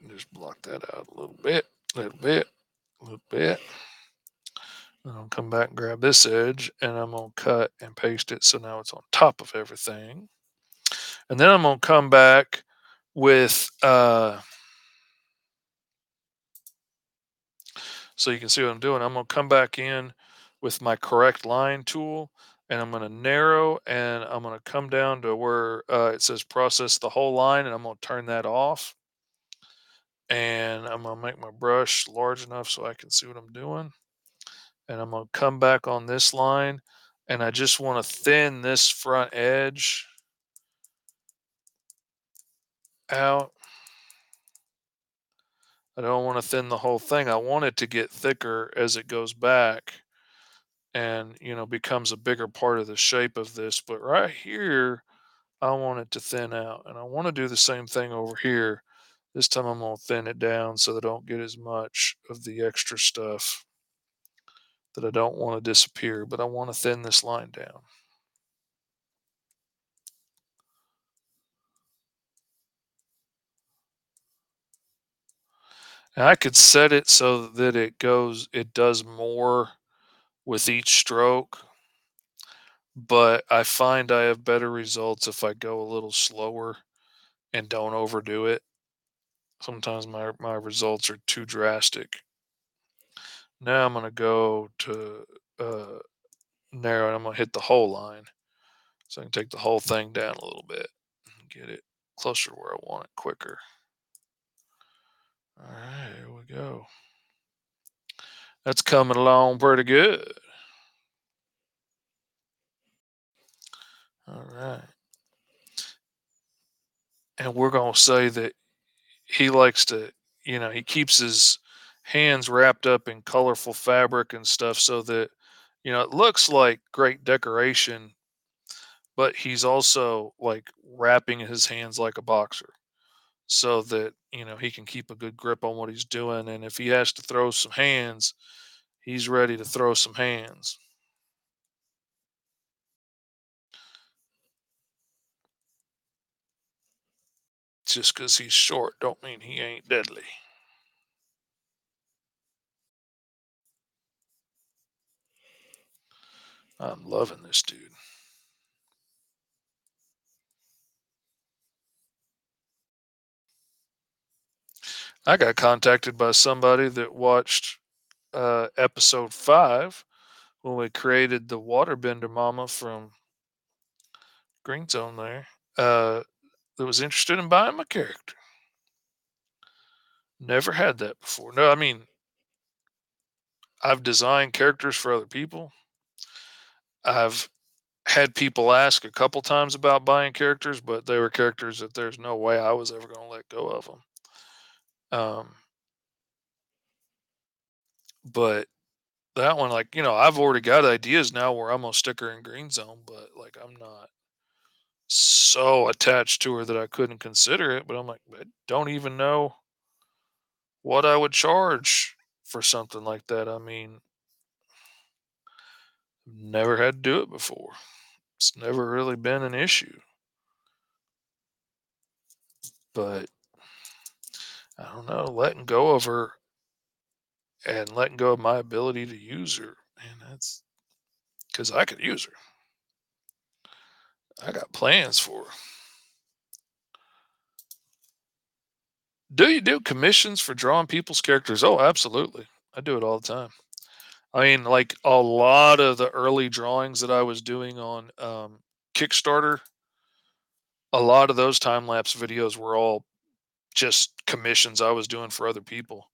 A: And just block that out a little bit, a little bit, a little bit. And I'll come back and grab this edge and I'm going to cut and paste it so now it's on top of everything. And then I'm going to come back with, uh, so you can see what I'm doing. I'm going to come back in with my correct line tool and I'm going to narrow and I'm going to come down to where uh, it says process the whole line and I'm going to turn that off. And I'm going to make my brush large enough so I can see what I'm doing and I'm going to come back on this line and I just want to thin this front edge out. I don't want to thin the whole thing. I want it to get thicker as it goes back and, you know, becomes a bigger part of the shape of this. But right here, I want it to thin out. And I want to do the same thing over here. This time I'm going to thin it down so that I don't get as much of the extra stuff that I don't want to disappear, but I want to thin this line down. And I could set it so that it goes, it does more with each stroke, but I find I have better results if I go a little slower and don't overdo it. Sometimes my, my results are too drastic. Now I'm going to go to uh, narrow and I'm going to hit the whole line. So I can take the whole thing down a little bit and get it closer where I want it quicker. All right, here we go. That's coming along pretty good. All right. And we're going to say that he likes to, you know, he keeps his hands wrapped up in colorful fabric and stuff so that you know it looks like great decoration but he's also like wrapping his hands like a boxer so that you know he can keep a good grip on what he's doing and if he has to throw some hands he's ready to throw some hands just because he's short don't mean he ain't deadly I'm loving this dude. I got contacted by somebody that watched uh, episode five when we created the waterbender mama from Green Zone there uh, that was interested in buying my character. Never had that before. No, I mean, I've designed characters for other people. I've had people ask a couple times about buying characters, but they were characters that there's no way I was ever going to let go of them. Um, but that one, like you know, I've already got ideas now where I'm gonna stick her in Green Zone, but like I'm not so attached to her that I couldn't consider it. But I'm like, I don't even know what I would charge for something like that. I mean, never had to do it before. It's never really been an issue. But I don't know, letting go of her and letting go of my ability to use her, And that's because I could use her. I got plans for her. Do you do commissions for drawing people's characters? Oh, absolutely. I do it all the time. I mean, like a lot of the early drawings that I was doing on um, Kickstarter, a lot of those time lapse videos were all just commissions I was doing for other people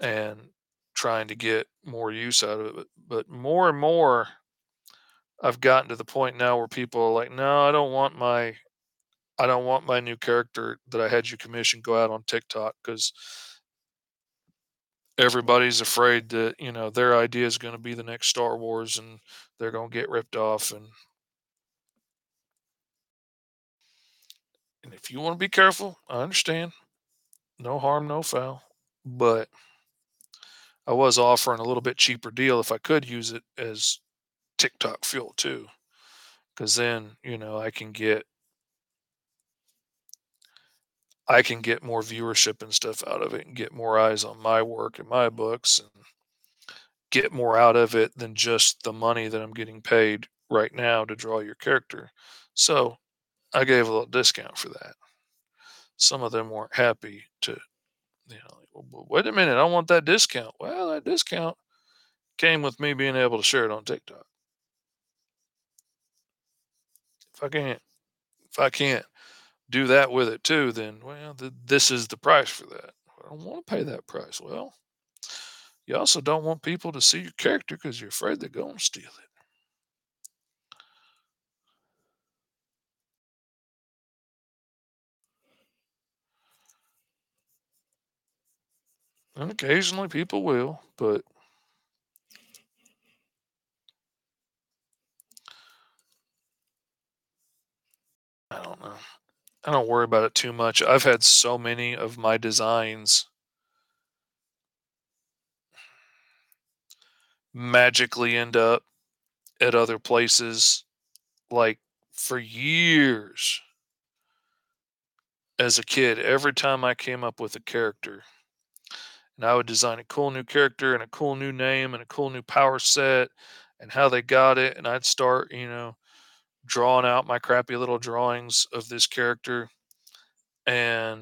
A: and trying to get more use out of it. But more and more, I've gotten to the point now where people are like, no, I don't want my I don't want my new character that I had you commission go out on TikTok because everybody's afraid that you know their idea is going to be the next Star Wars and they're going to get ripped off and and if you want to be careful, I understand. No harm, no foul. But I was offering a little bit cheaper deal if I could use it as TikTok fuel too. Cause then, you know, I can get I can get more viewership and stuff out of it and get more eyes on my work and my books and get more out of it than just the money that I'm getting paid right now to draw your character. So I gave a little discount for that. Some of them weren't happy to, you know, "Well, wait a minute, I want that discount. Well, that discount came with me being able to share it on TikTok. If I can't, if I can't do that with it too, then well, th- this is the price for that. I don't want to pay that price. Well, you also don't want people to see your character because you're afraid they're going to steal it. And occasionally people will, but I don't know. I don't worry about it too much. I've had so many of my designs magically end up at other places like for years as a kid every time i came up with a character and i would design a cool new character and a cool new name and a cool new power set and how they got it and i'd start you know drawing out my crappy little drawings of this character and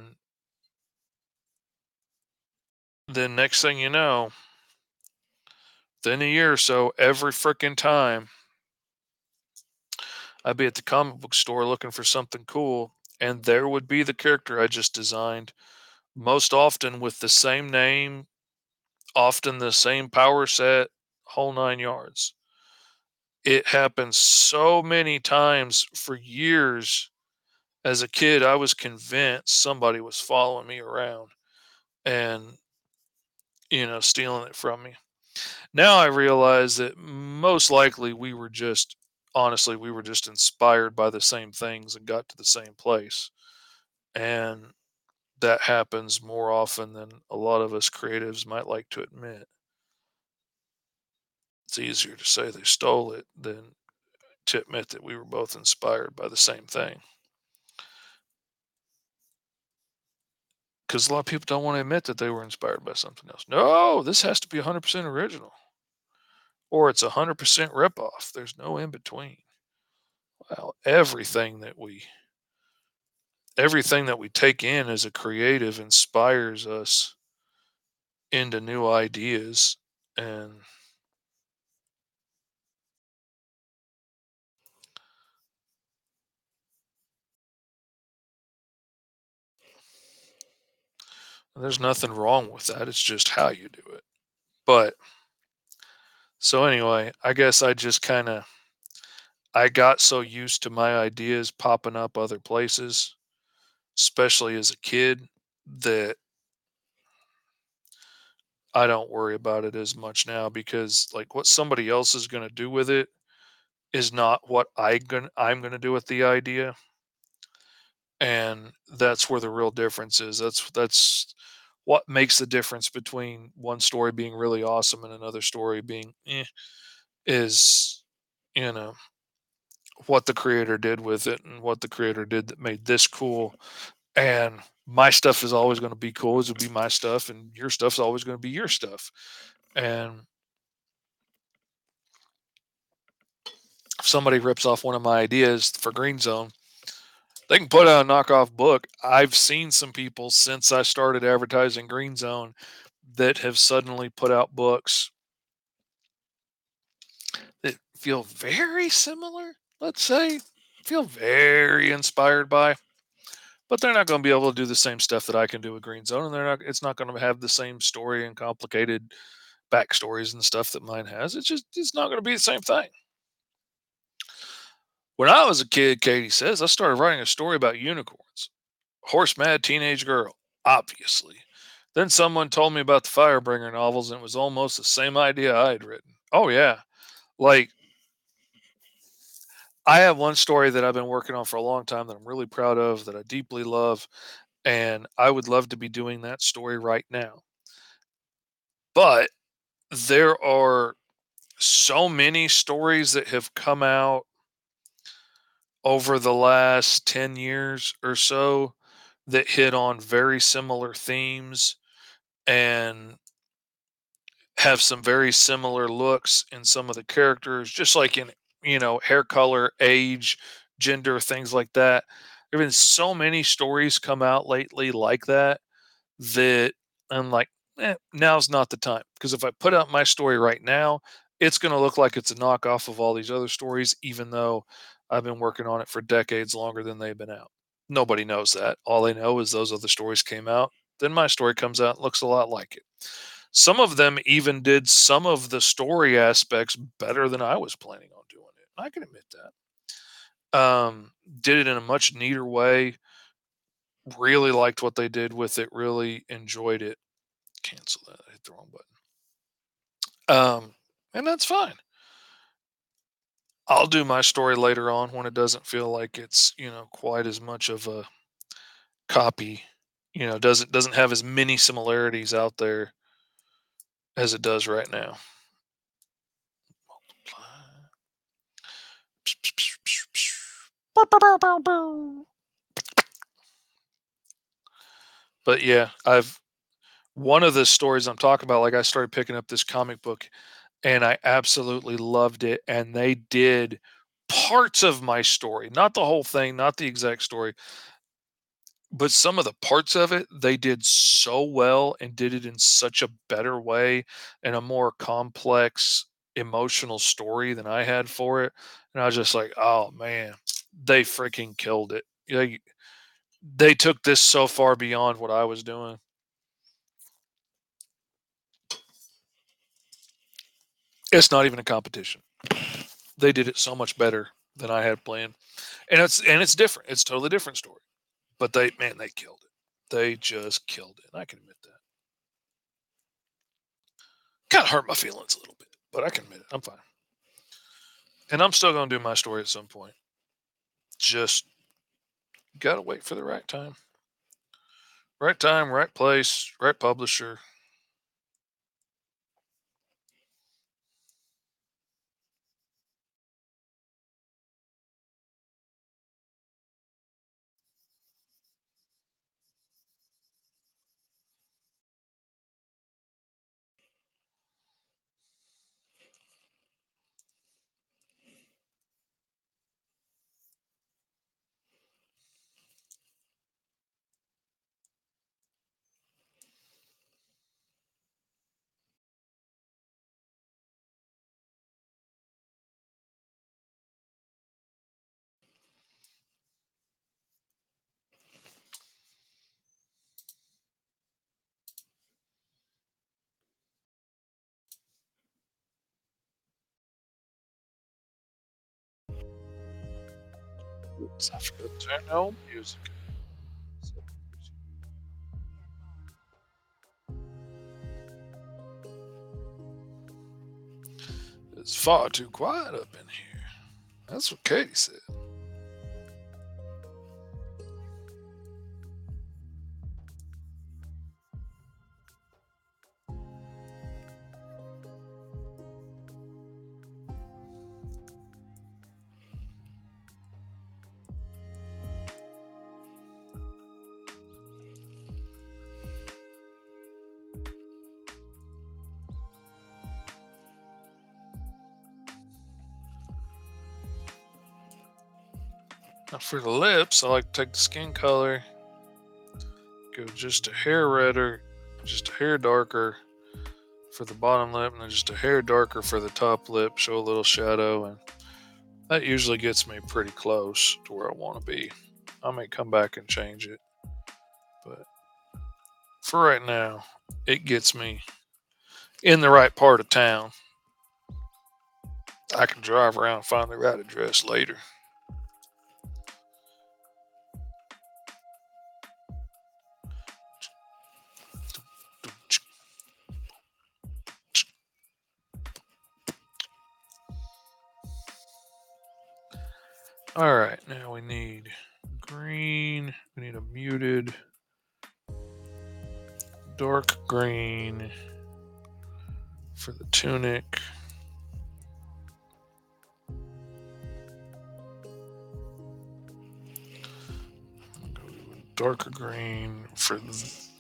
A: then next thing you know within a year or so every freaking time I'd be at the comic book store looking for something cool, and there would be the character I just designed, most often with the same name, often the same power set, whole nine yards. It happened so many times for years. As a kid, I was convinced somebody was following me around and, you know, stealing it from me. Now I realize that most likely we were just honestly, we were just inspired by the same things and got to the same place. And that happens more often than a lot of us creatives might like to admit. It's easier to say they stole it than to admit that we were both inspired by the same thing. Because a lot of people don't want to admit that they were inspired by something else. No, this has to be 100% original or it's 100% ripoff. There's no in between. Well, everything that we everything that we take in as a creative inspires us into new ideas and there's nothing wrong with that. It's just how you do it. But so anyway, I guess I just kind of I got so used to my ideas popping up other places, especially as a kid, that I don't worry about it as much now because like what somebody else is going to do with it is not what I going I'm going to do with the idea. And that's where the real difference is. That's that's what makes the difference between one story being really awesome and another story being eh, is you know what the creator did with it and what the creator did that made this cool and my stuff is always going to be cool. It will be my stuff, and your stuff's always going to be your stuff. And if somebody rips off one of my ideas for Green Zone, they can put out a knockoff book. I've seen some people since I started advertising Green Zone that have suddenly put out books that feel very similar, let's say, feel very inspired by but they're not going to be able to do the same stuff that I can do with Green Zone, and they're not. It's not going to have the same story and complicated backstories and stuff that mine has. It's just it's not going to be the same thing. When I was a kid, Katie says I started writing a story about unicorns, horse mad teenage girl, obviously. Then someone told me about the Firebringer novels, and it was almost the same idea I had written. Oh yeah, like I have one story that I've been working on for a long time that I'm really proud of, that I deeply love, and I would love to be doing that story right now. But there are so many stories that have come out over the last 10 years or so that hit on very similar themes and have some very similar looks in some of the characters, just like in you know, hair color, age, gender, things like that. There have been so many stories come out lately like that that I'm like, eh, now's not the time. Because if I put out my story right now, it's going to look like it's a knockoff of all these other stories, even though I've been working on it for decades longer than they've been out. Nobody knows that. All they know is those other stories came out. Then my story comes out, looks a lot like it. Some of them even did some of the story aspects better than I was planning on I can admit that. Um, did it in a much neater way. Really liked what they did with it. Really enjoyed it. Cancel that. I hit the wrong button. Um, and that's fine. I'll do my story later on when it doesn't feel like it's you know quite as much of a copy. You know, doesn't doesn't have as many similarities out there as it does right now. But yeah, I've one of the stories I'm talking about, like I started picking up this comic book and I absolutely loved it. And they did parts of my story, not the whole thing, not the exact story, but some of the parts of it they did so well and did it in such a better way and a more complex emotional story than I had for it. And I was just like, oh man, they freaking killed it. They, they took this so far beyond what I was doing. It's not even a competition. They did it so much better than I had planned. And it's and it's different. It's totally different story. But they man, they killed it. They just killed it. I can admit that. Kind of hurt my feelings a little bit, but I can admit it. I'm fine. And I'm still going to do my story at some point. Just got to wait for the right time. Right time, right place, right publisher. Turn music. It's far too quiet up in here. That's what Katie said. For the lips, I like to take the skin color, go just a hair redder, just a hair darker for the bottom lip, and then just a hair darker for the top lip, show a little shadow, and that usually gets me pretty close to where I want to be. I may come back and change it, but for right now, it gets me in the right part of town. I can drive around and find the right address later. All right, now we need green. We need a muted dark green for the tunic. darker green for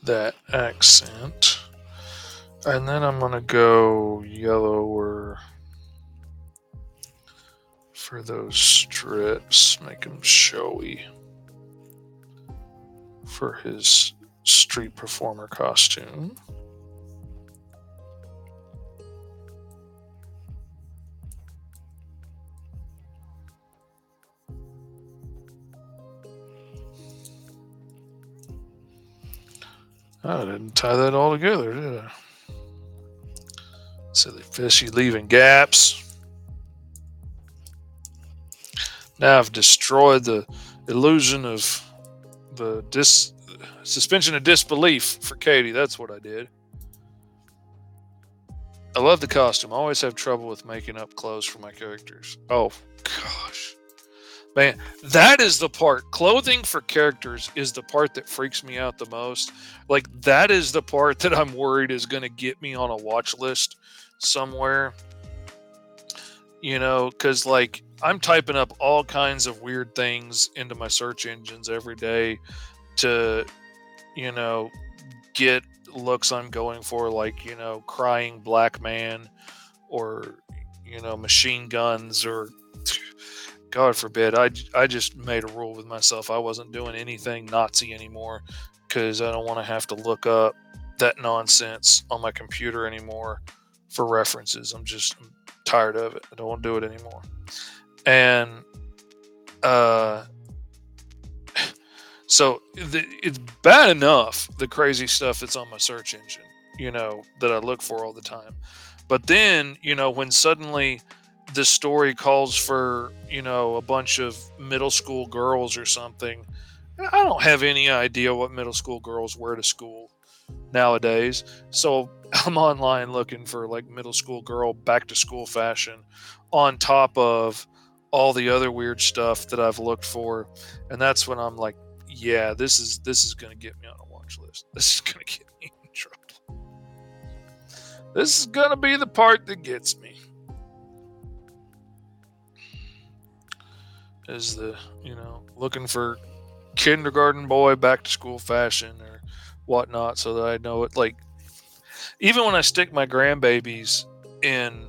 A: that accent. And then I'm going to go yellower for those strips, make him showy for his street performer costume. I didn't tie that all together, did I? Silly fishy leaving gaps. Now I've destroyed the illusion of the dis suspension of disbelief for Katie. That's what I did. I love the costume. I always have trouble with making up clothes for my characters. Oh gosh. Man, that is the part. Clothing for characters is the part that freaks me out the most. Like that is the part that I'm worried is going to get me on a watch list somewhere. You know, cuz like I'm typing up all kinds of weird things into my search engines every day to, you know, get looks I'm going for, like, you know, crying black man or, you know, machine guns or, God forbid, I, I just made a rule with myself. I wasn't doing anything Nazi anymore because I don't want to have to look up that nonsense on my computer anymore for references. I'm just I'm tired of it. I don't want to do it anymore and uh, so the, it's bad enough the crazy stuff that's on my search engine, you know, that I look for all the time. But then, you know, when suddenly the story calls for, you know, a bunch of middle school girls or something, I don't have any idea what middle school girls wear to school nowadays. So I'm online looking for like middle school girl back to school fashion on top of all the other weird stuff that I've looked for, and that's when I'm like, yeah, this is this is to get me on a watch list. This is to get me in trouble. This is to be the part that gets me. Is the you know looking for kindergarten boy back to school fashion or whatnot, so that I know it. Like even when I stick my grandbabies in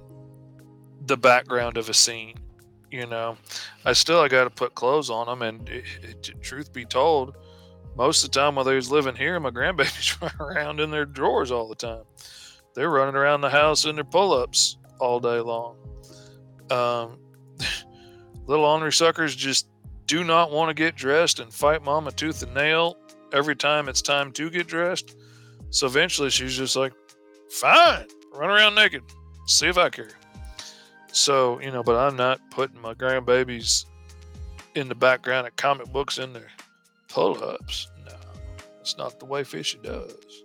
A: the background of a scene you know, I still I got to put clothes on them. And it, it, truth be told, most of the time while they was living here, my grandbabies run around in their drawers all the time. They're running around the house in their pull-ups all day long. Um, little ornery suckers just do not want to get dressed and fight mama tooth and nail every time it's time to get dressed. So eventually she's just like, fine, run around naked. See if I care. So, you know, but I'm not putting my grandbabies in the background of comic books in their pull-ups. No, it's not the way Fishy does.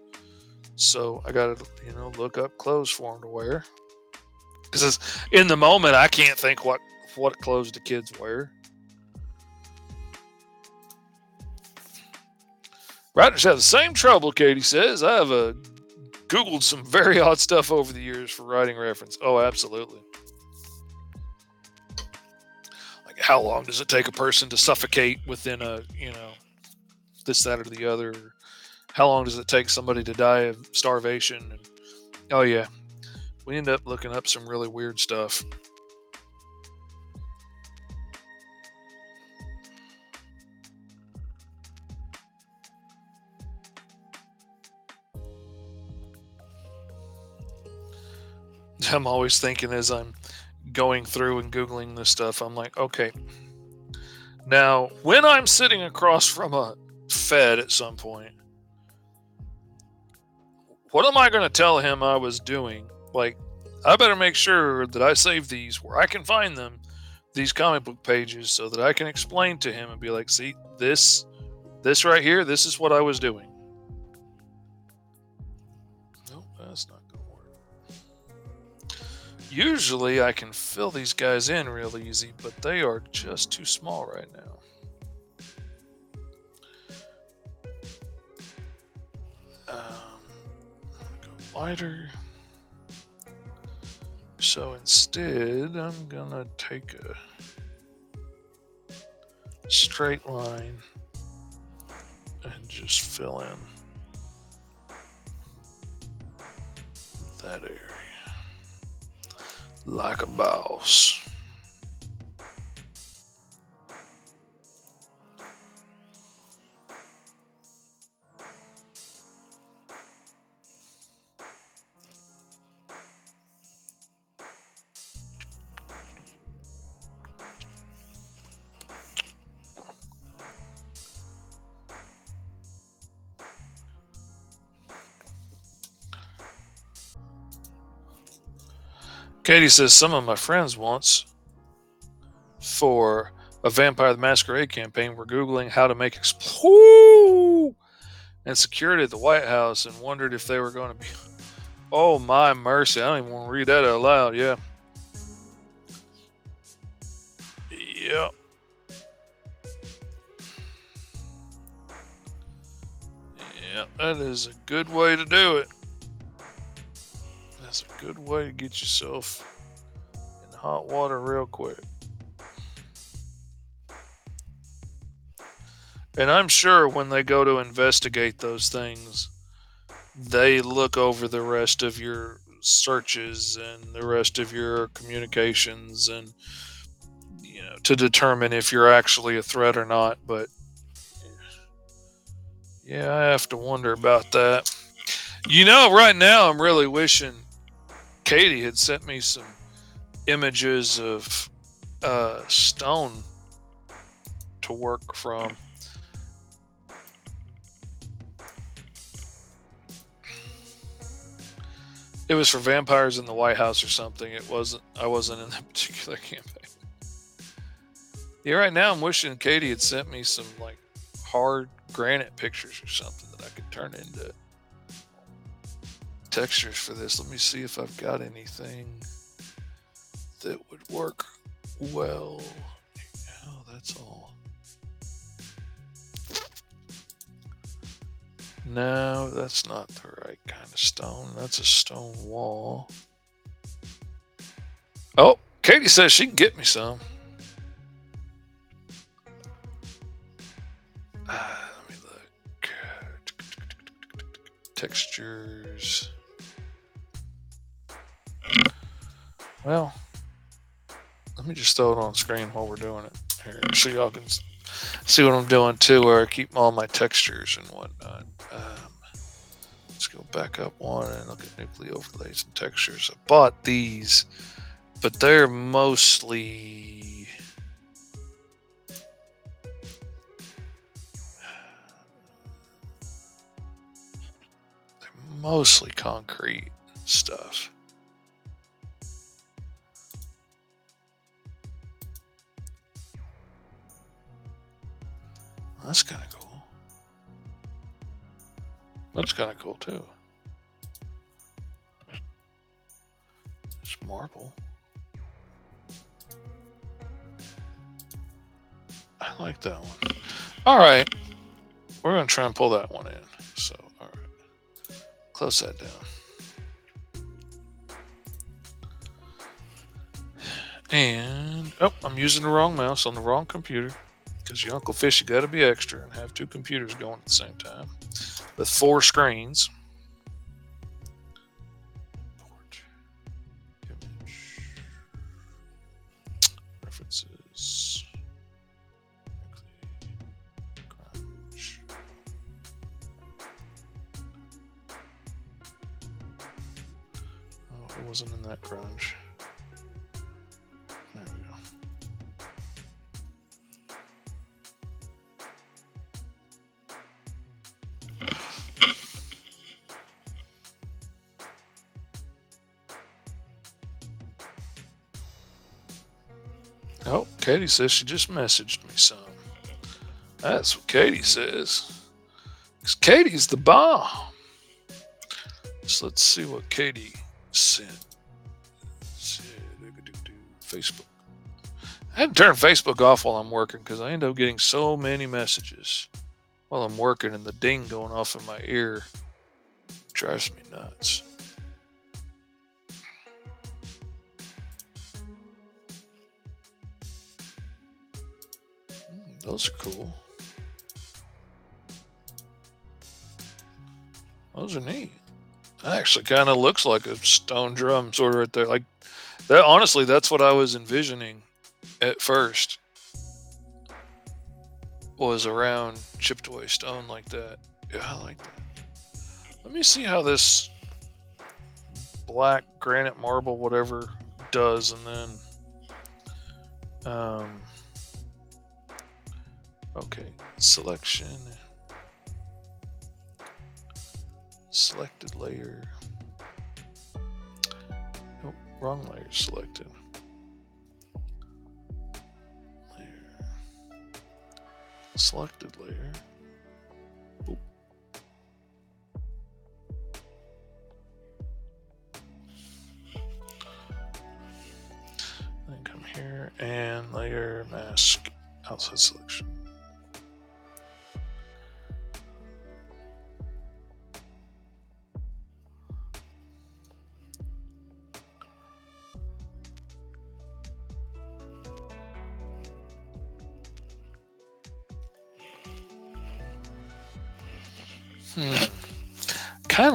A: So I got to, you know, look up clothes for him to wear. Because in the moment, I can't think what what clothes the kids wear. Writers have the same trouble, Katie says. I have uh, Googled some very odd stuff over the years for writing reference. Oh, absolutely. How long does it take a person to suffocate within a, you know, this, that, or the other? How long does it take somebody to die of starvation? And, oh, yeah. We end up looking up some really weird stuff. I'm always thinking as I'm going through and Googling this stuff, I'm like, okay, now when I'm sitting across from a Fed at some point, what am I going to tell him I was doing? Like, I better make sure that I save these where I can find them, these comic book pages, so that I can explain to him and be like, see, this, this right here, this is what I was doing. Usually I can fill these guys in real easy, but they are just too small right now. Um, wider. So instead, I'm gonna take a straight line and just fill in that area like a boss. Katie says some of my friends once for a Vampire the Masquerade campaign were Googling how to make explode and security at the White House and wondered if they were going to be. Oh, my mercy. I don't even want to read that out loud. Yeah. Yep. Yeah, that is a good way to do it. That's a good way to get yourself in hot water real quick. And I'm sure when they go to investigate those things, they look over the rest of your searches and the rest of your communications and you know to determine if you're actually a threat or not but yeah i have to wonder about that you know right now i'm really wishing Katie had sent me some images of uh, stone to work from. It was for vampires in the White House or something. It wasn't. I wasn't in that particular campaign. Yeah, right now I'm wishing Katie had sent me some like hard granite pictures or something that I could turn into textures for this. Let me see if I've got anything that would work well. Oh, that's all. No, that's not the right kind of stone. That's a stone wall. Oh, Katie says she can get me some. Just throw it on screen while we're doing it here, so y'all can see what I'm doing too, where I keep all my textures and whatnot. Um, let's go back up one and look at nuclear overlays and textures. I bought these, but they're mostly they're mostly concrete stuff. That's kind of cool. That's kind of cool too. It's marble. I like that one. All right. We're going to try and pull that one in. So, all right. Close that down. And, oh, I'm using the wrong mouse on the wrong computer because your Uncle Fish, you got to be extra and have two computers going at the same time with four screens. Image. References. Oh, it wasn't in that grunge. Katie says she just messaged me some. That's what Katie says. Because Katie's the bomb. So let's see what Katie sent. Facebook. I had to turn Facebook off while I'm working because I end up getting so many messages while I'm working and the ding going off in my ear drives me nuts. Those are cool. Those are neat. That actually kind of looks like a stone drum, sort of right there. Like that. Honestly, that's what I was envisioning at first. Was around chipped away stone like that. Yeah, I like that. Let me see how this black granite marble, whatever, does, and then. Um, okay, selection. Selected layer. Nope, wrong layer selected. Layer. Selected layer. Then come here and layer mask outside selection.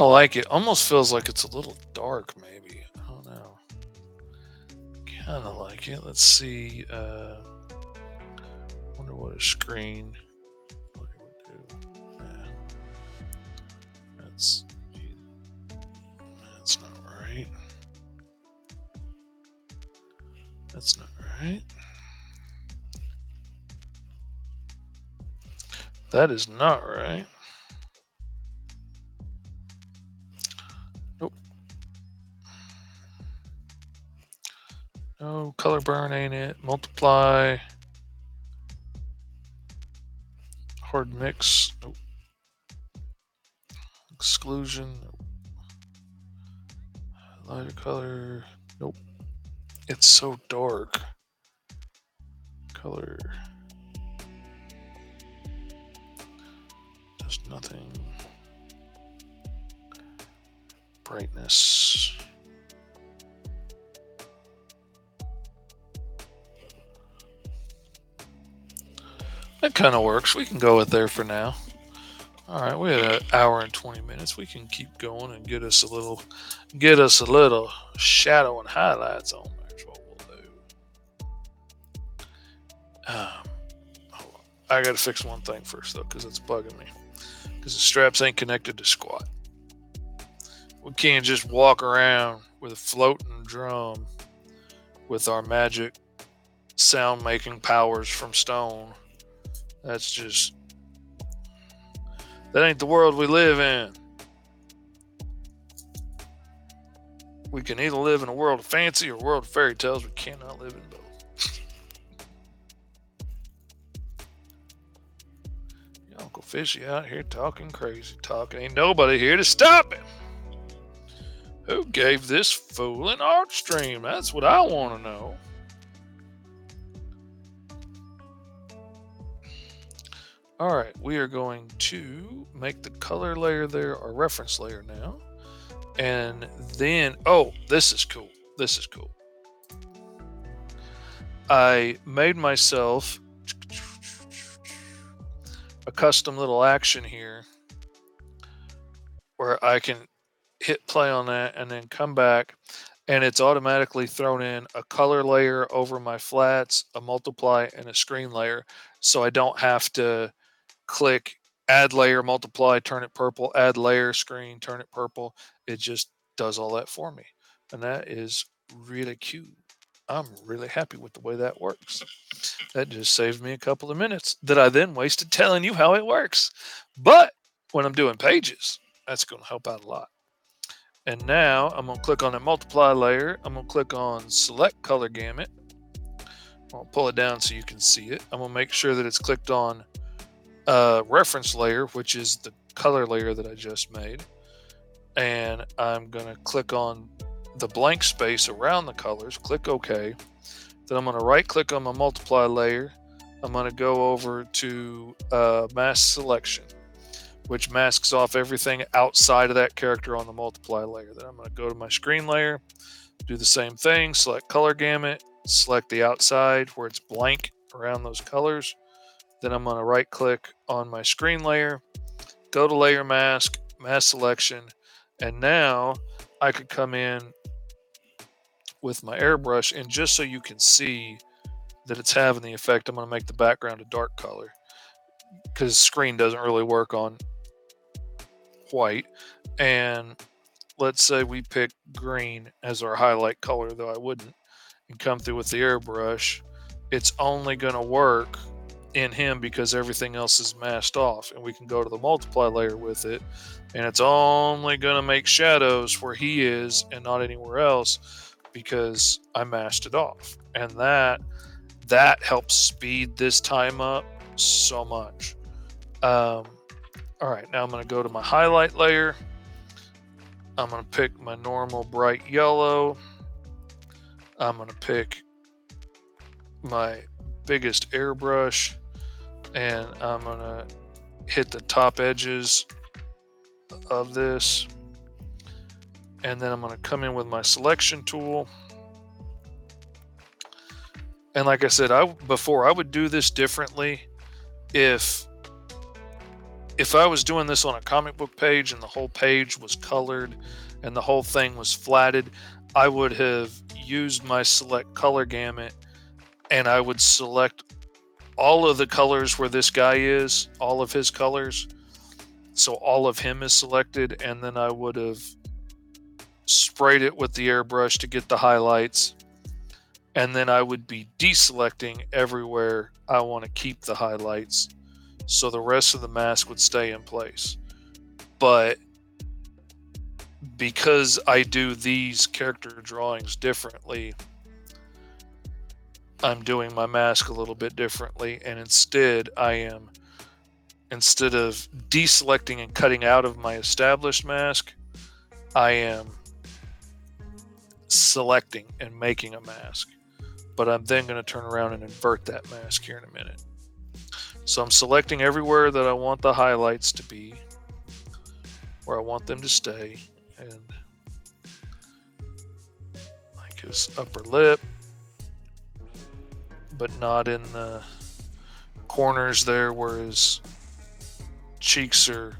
A: Kind of like it. Almost feels like it's a little dark, maybe. I don't know. Kind of like it. Let's see. Uh, wonder what a screen. That's that's not right. That's not right. That is not right. Color burn ain't it. Multiply. Hard mix. Nope. Exclusion. Lighter color. Nope. It's so dark. Color. Does nothing. Brightness. That kind of works. We can go with there for now. All right, we had an hour and 20 minutes. We can keep going and get us a little, get us a little shadow and highlights on there. Is what we'll do. Um. I got to fix one thing first though, because it's bugging me. Because the straps ain't connected to squat. We can't just walk around with a floating drum with our magic sound making powers from stone. That's just that ain't the world we live in. We can either live in a world of fancy or a world of fairy tales. We cannot live in both. Uncle Fishy out here talking crazy talking. Ain't nobody here to stop him. Who gave this fool an art stream? That's what I want to know. All right, we are going to make the color layer there our reference layer now. And then, oh, this is cool. This is cool. I made myself a custom little action here where I can hit play on that and then come back and it's automatically thrown in a color layer over my flats, a multiply, and a screen layer. So I don't have to click add layer, multiply, turn it purple, add layer, screen, turn it purple. It just does all that for me. And that is really cute. I'm really happy with the way that works. That just saved me a couple of minutes that I then wasted telling you how it works. But when I'm doing pages, that's going to help out a lot. And now I'm going to click on the multiply layer. I'm going to click on select color gamut. I'll pull it down so you can see it. I'm going to make sure that it's clicked on uh, reference layer, which is the color layer that I just made. And I'm going to click on the blank space around the colors, click OK. Then I'm going to right click on my multiply layer. I'm going to go over to uh, mask selection, which masks off everything outside of that character on the multiply layer. Then I'm going to go to my screen layer, do the same thing, select color gamut, select the outside where it's blank around those colors. Then I'm going to right click on my screen layer, go to layer mask, mask selection, and now I could come in with my airbrush and just so you can see that it's having the effect, I'm going to make the background a dark color because screen doesn't really work on white. And let's say we pick green as our highlight color, though I wouldn't, and come through with the airbrush, it's only going to work in him because everything else is masked off and we can go to the multiply layer with it and it's only going to make shadows where he is and not anywhere else because I masked it off. And that that helps speed this time up so much. Um, all right now I'm going to go to my highlight layer. I'm going to pick my normal bright yellow. I'm going to pick my biggest airbrush and I'm gonna hit the top edges of this. And then I'm gonna come in with my selection tool. And like I said I before I would do this differently if if I was doing this on a comic book page and the whole page was colored and the whole thing was flatted I would have used my select color gamut and I would select all of the colors where this guy is, all of his colors. So all of him is selected, and then I would have sprayed it with the airbrush to get the highlights. And then I would be deselecting everywhere I want to keep the highlights. So the rest of the mask would stay in place. But because I do these character drawings differently, I'm doing my mask a little bit differently, and instead I am instead of deselecting and cutting out of my established mask, I am selecting and making a mask. But I'm then going to turn around and invert that mask here in a minute. So I'm selecting everywhere that I want the highlights to be, where I want them to stay, and like his upper lip, but not in the corners there where his cheeks are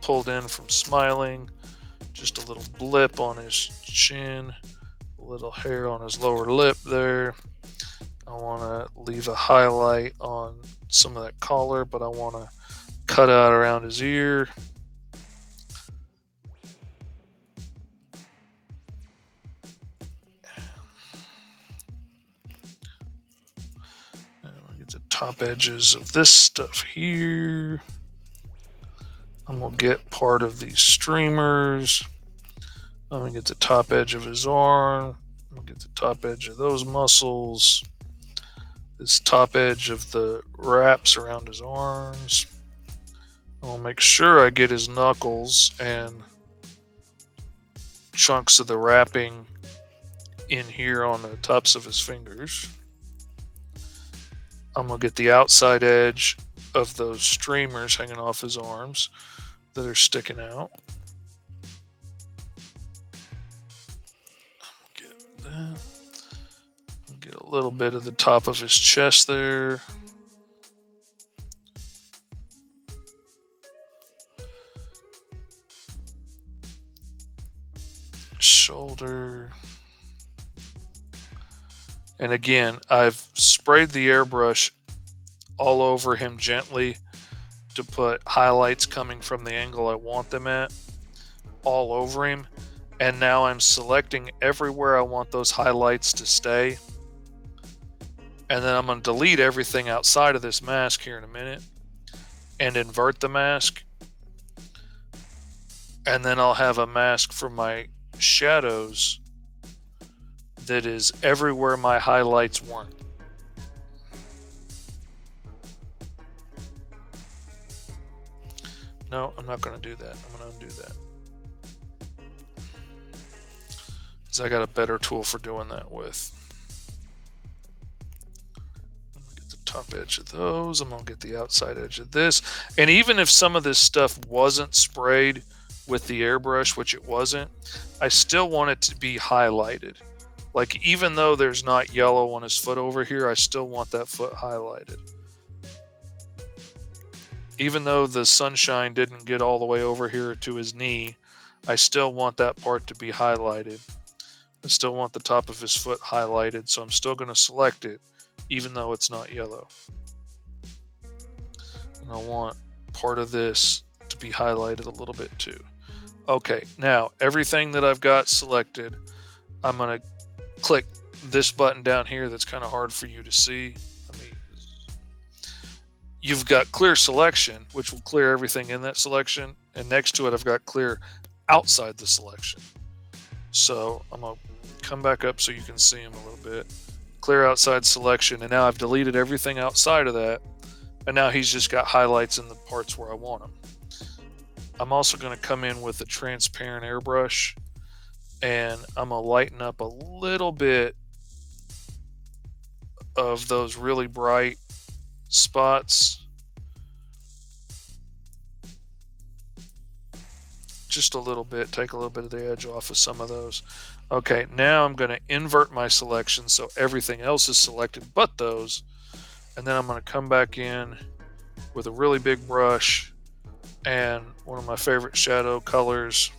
A: pulled in from smiling. Just a little blip on his chin, a little hair on his lower lip there. I want to leave a highlight on some of that collar, but I want to cut out around his ear. Top edges of this stuff here. I'm going to get part of these streamers. I'm going to get the top edge of his arm. I'm going to get the top edge of those muscles. This top edge of the wraps around his arms. I'll make sure I get his knuckles and chunks of the wrapping in here on the tops of his fingers. I'm to get the outside edge of those streamers hanging off his arms that are sticking out. Get that. Get a little bit of the top of his chest there. Shoulder. And again, I've sprayed the airbrush all over him gently to put highlights coming from the angle I want them at all over him. And now I'm selecting everywhere I want those highlights to stay. And then I'm going to delete everything outside of this mask here in a minute and invert the mask. And then I'll have a mask for my shadows that is everywhere my highlights weren't. No, I'm not going to do that. I'm going to undo that. Because I got a better tool for doing that with. Get the top edge of those. I'm going to get the outside edge of this. And even if some of this stuff wasn't sprayed with the airbrush, which it wasn't, I still want it to be highlighted. Like even though there's not yellow on his foot over here, I still want that foot highlighted even though the sunshine didn't get all the way over here to his knee, I still want that part to be highlighted. I still want the top of his foot highlighted, so I'm still going to select it, even though it's not yellow. And I want part of this to be highlighted a little bit too. Okay, now everything that I've got selected, I'm going to click this button down here that's kind of hard for you to see you've got clear selection, which will clear everything in that selection. And next to it, I've got clear outside the selection. So I'm going to come back up so you can see them a little bit. Clear outside selection. And now I've deleted everything outside of that. And now he's just got highlights in the parts where I want them. I'm also going to come in with a transparent airbrush and I'm to lighten up a little bit of those really bright spots. Just a little bit, take a little bit of the edge off of some of those. Okay, now I'm going to invert my selection so everything else is selected but those. And then I'm going to come back in with a really big brush and one of my favorite shadow colors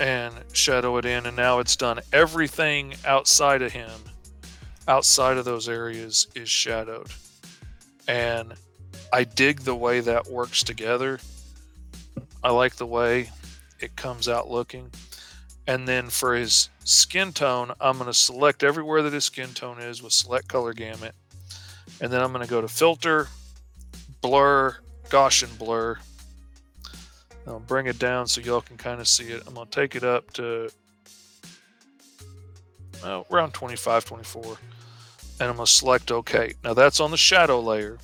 A: and shadow it in and now it's done. Everything outside of him outside of those areas is shadowed. And i dig the way that works together. I like the way it comes out looking. And then for his skin tone i'm going to select everywhere that his skin tone is with select color gamut. And then i'm going to go to filter blur gaussian blur I'll bring it down so y'all can kind of see it. I'm going to take it up to well, around 25, 24. And I'm going to select OK. Now that's on the shadow layer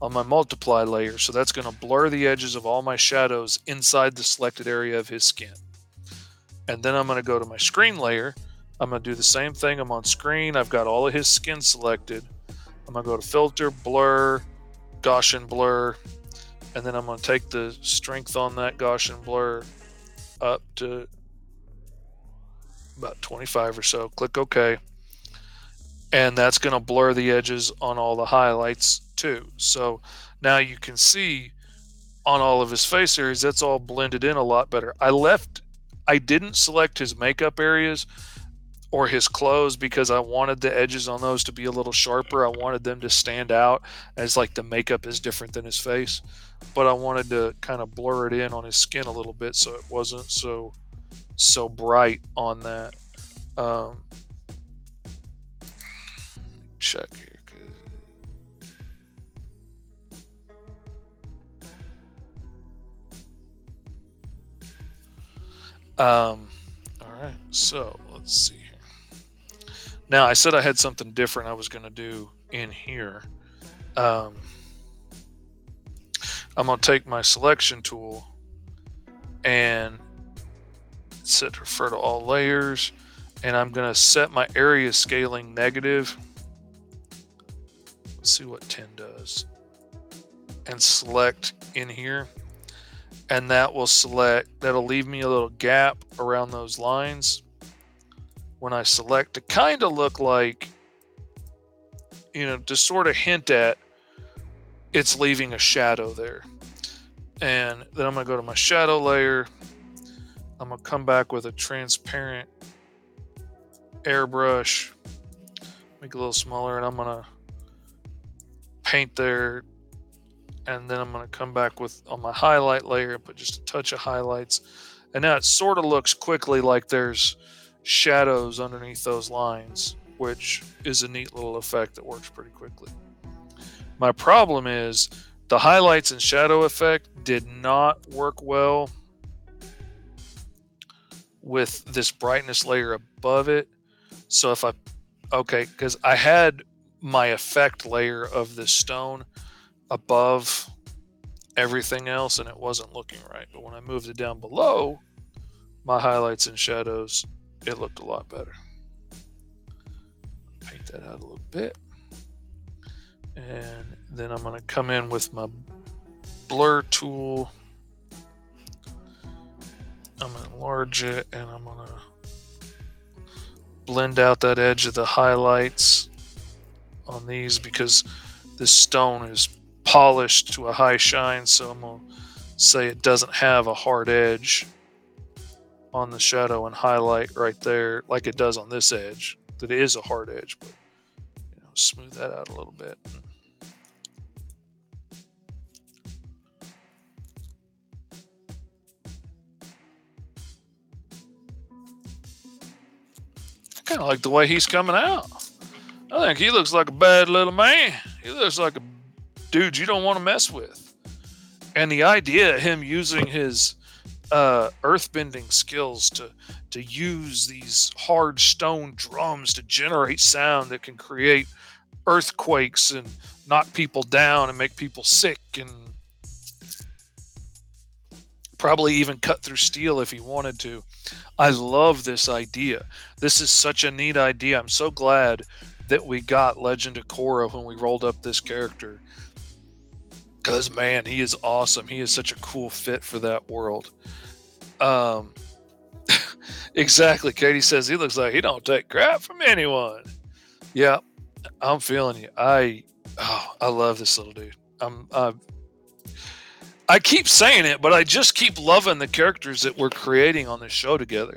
A: on my multiply layer. So that's going to blur the edges of all my shadows inside the selected area of his skin. And then I'm going to go to my screen layer. I'm going to do the same thing. I'm on screen. I've got all of his skin selected. I'm going to go to filter, blur, Gaussian blur, and then I'm going to take the strength on that Gaussian blur up to about 25 or so. Click OK. And that's going to blur the edges on all the highlights too. So now you can see on all of his face areas, that's all blended in a lot better. I left, I didn't select his makeup areas or his clothes because I wanted the edges on those to be a little sharper. I wanted them to stand out as like the makeup is different than his face, but I wanted to kind of blur it in on his skin a little bit so it wasn't so so bright on that. Um, check here. Um, all right, so let's see. Now, I said I had something different I was going to do in here. Um, I'm going to take my selection tool and set refer to all layers and I'm going to set my area scaling negative. Let's see what 10 does. And select in here. And that will select, that'll leave me a little gap around those lines when I select to kind of look like, you know, to sort of hint at it's leaving a shadow there. And then I'm going to go to my shadow layer. I'm going to come back with a transparent airbrush, make it a little smaller, and I'm going to paint there. And then I'm going to come back with on my highlight layer and put just a touch of highlights. And now it sort of looks quickly like there's shadows underneath those lines, which is a neat little effect that works pretty quickly. My problem is the highlights and shadow effect did not work well with this brightness layer above it. So if I, okay, because I had my effect layer of this stone above everything else and it wasn't looking right. But when I moved it down below my highlights and shadows, it looked a lot better. Paint that out a little bit. And then I'm going to come in with my blur tool. I'm going to enlarge it and I'm going to blend out that edge of the highlights on these because this stone is polished to a high shine so I'm going to say it doesn't have a hard edge on the shadow and highlight right there like it does on this edge that is a hard edge but you know smooth that out a little bit I kind of like the way he's coming out. I think he looks like a bad little man. He looks like a dude you don't want to mess with. And the idea of him using his uh, earthbending skills to to use these hard stone drums to generate sound that can create earthquakes and knock people down and make people sick and probably even cut through steel if he wanted to. I love this idea. This is such a neat idea. I'm so glad that we got Legend of Korra when we rolled up this character. Because, man, he is awesome. He is such a cool fit for that world. Um, exactly. Katie says he looks like he don't take crap from anyone. Yeah, I'm feeling you. I, oh, I love this little dude. I'm, I'm I keep saying it, but I just keep loving the characters that we're creating on this show together.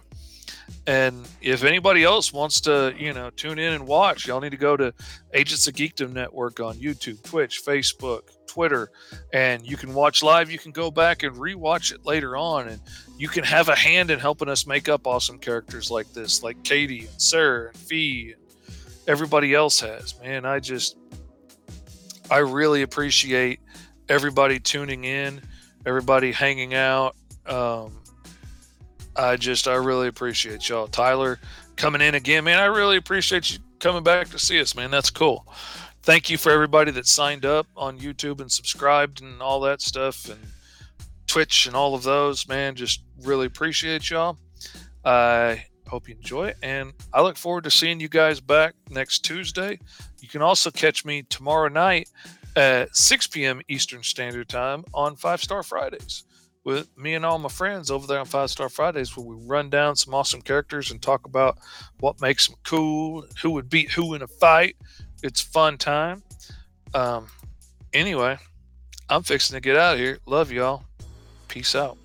A: And if anybody else wants to, you know, tune in and watch, y'all need to go to Agents of Geekdom Network on YouTube, Twitch, Facebook, Twitter, and you can watch live. You can go back and rewatch it later on, and you can have a hand in helping us make up awesome characters like this, like Katie and Sarah and Fee, and everybody else has. Man, I just, I really appreciate everybody tuning in, everybody hanging out. Um, I just, I really appreciate y'all. Tyler coming in again, man. I really appreciate you coming back to see us, man. That's cool. Thank you for everybody that signed up on YouTube and subscribed and all that stuff and Twitch and all of those, man. Just really appreciate y'all. I hope you enjoy it. And I look forward to seeing you guys back next Tuesday. You can also catch me tomorrow night at 6 p.m. Eastern Standard Time on Five Star Fridays with me and all my friends over there on Five Star Fridays, where we run down some awesome characters and talk about what makes them cool, who would beat who in a fight. It's fun time. Um, anyway, I'm fixing to get out of here. Love y'all. Peace out.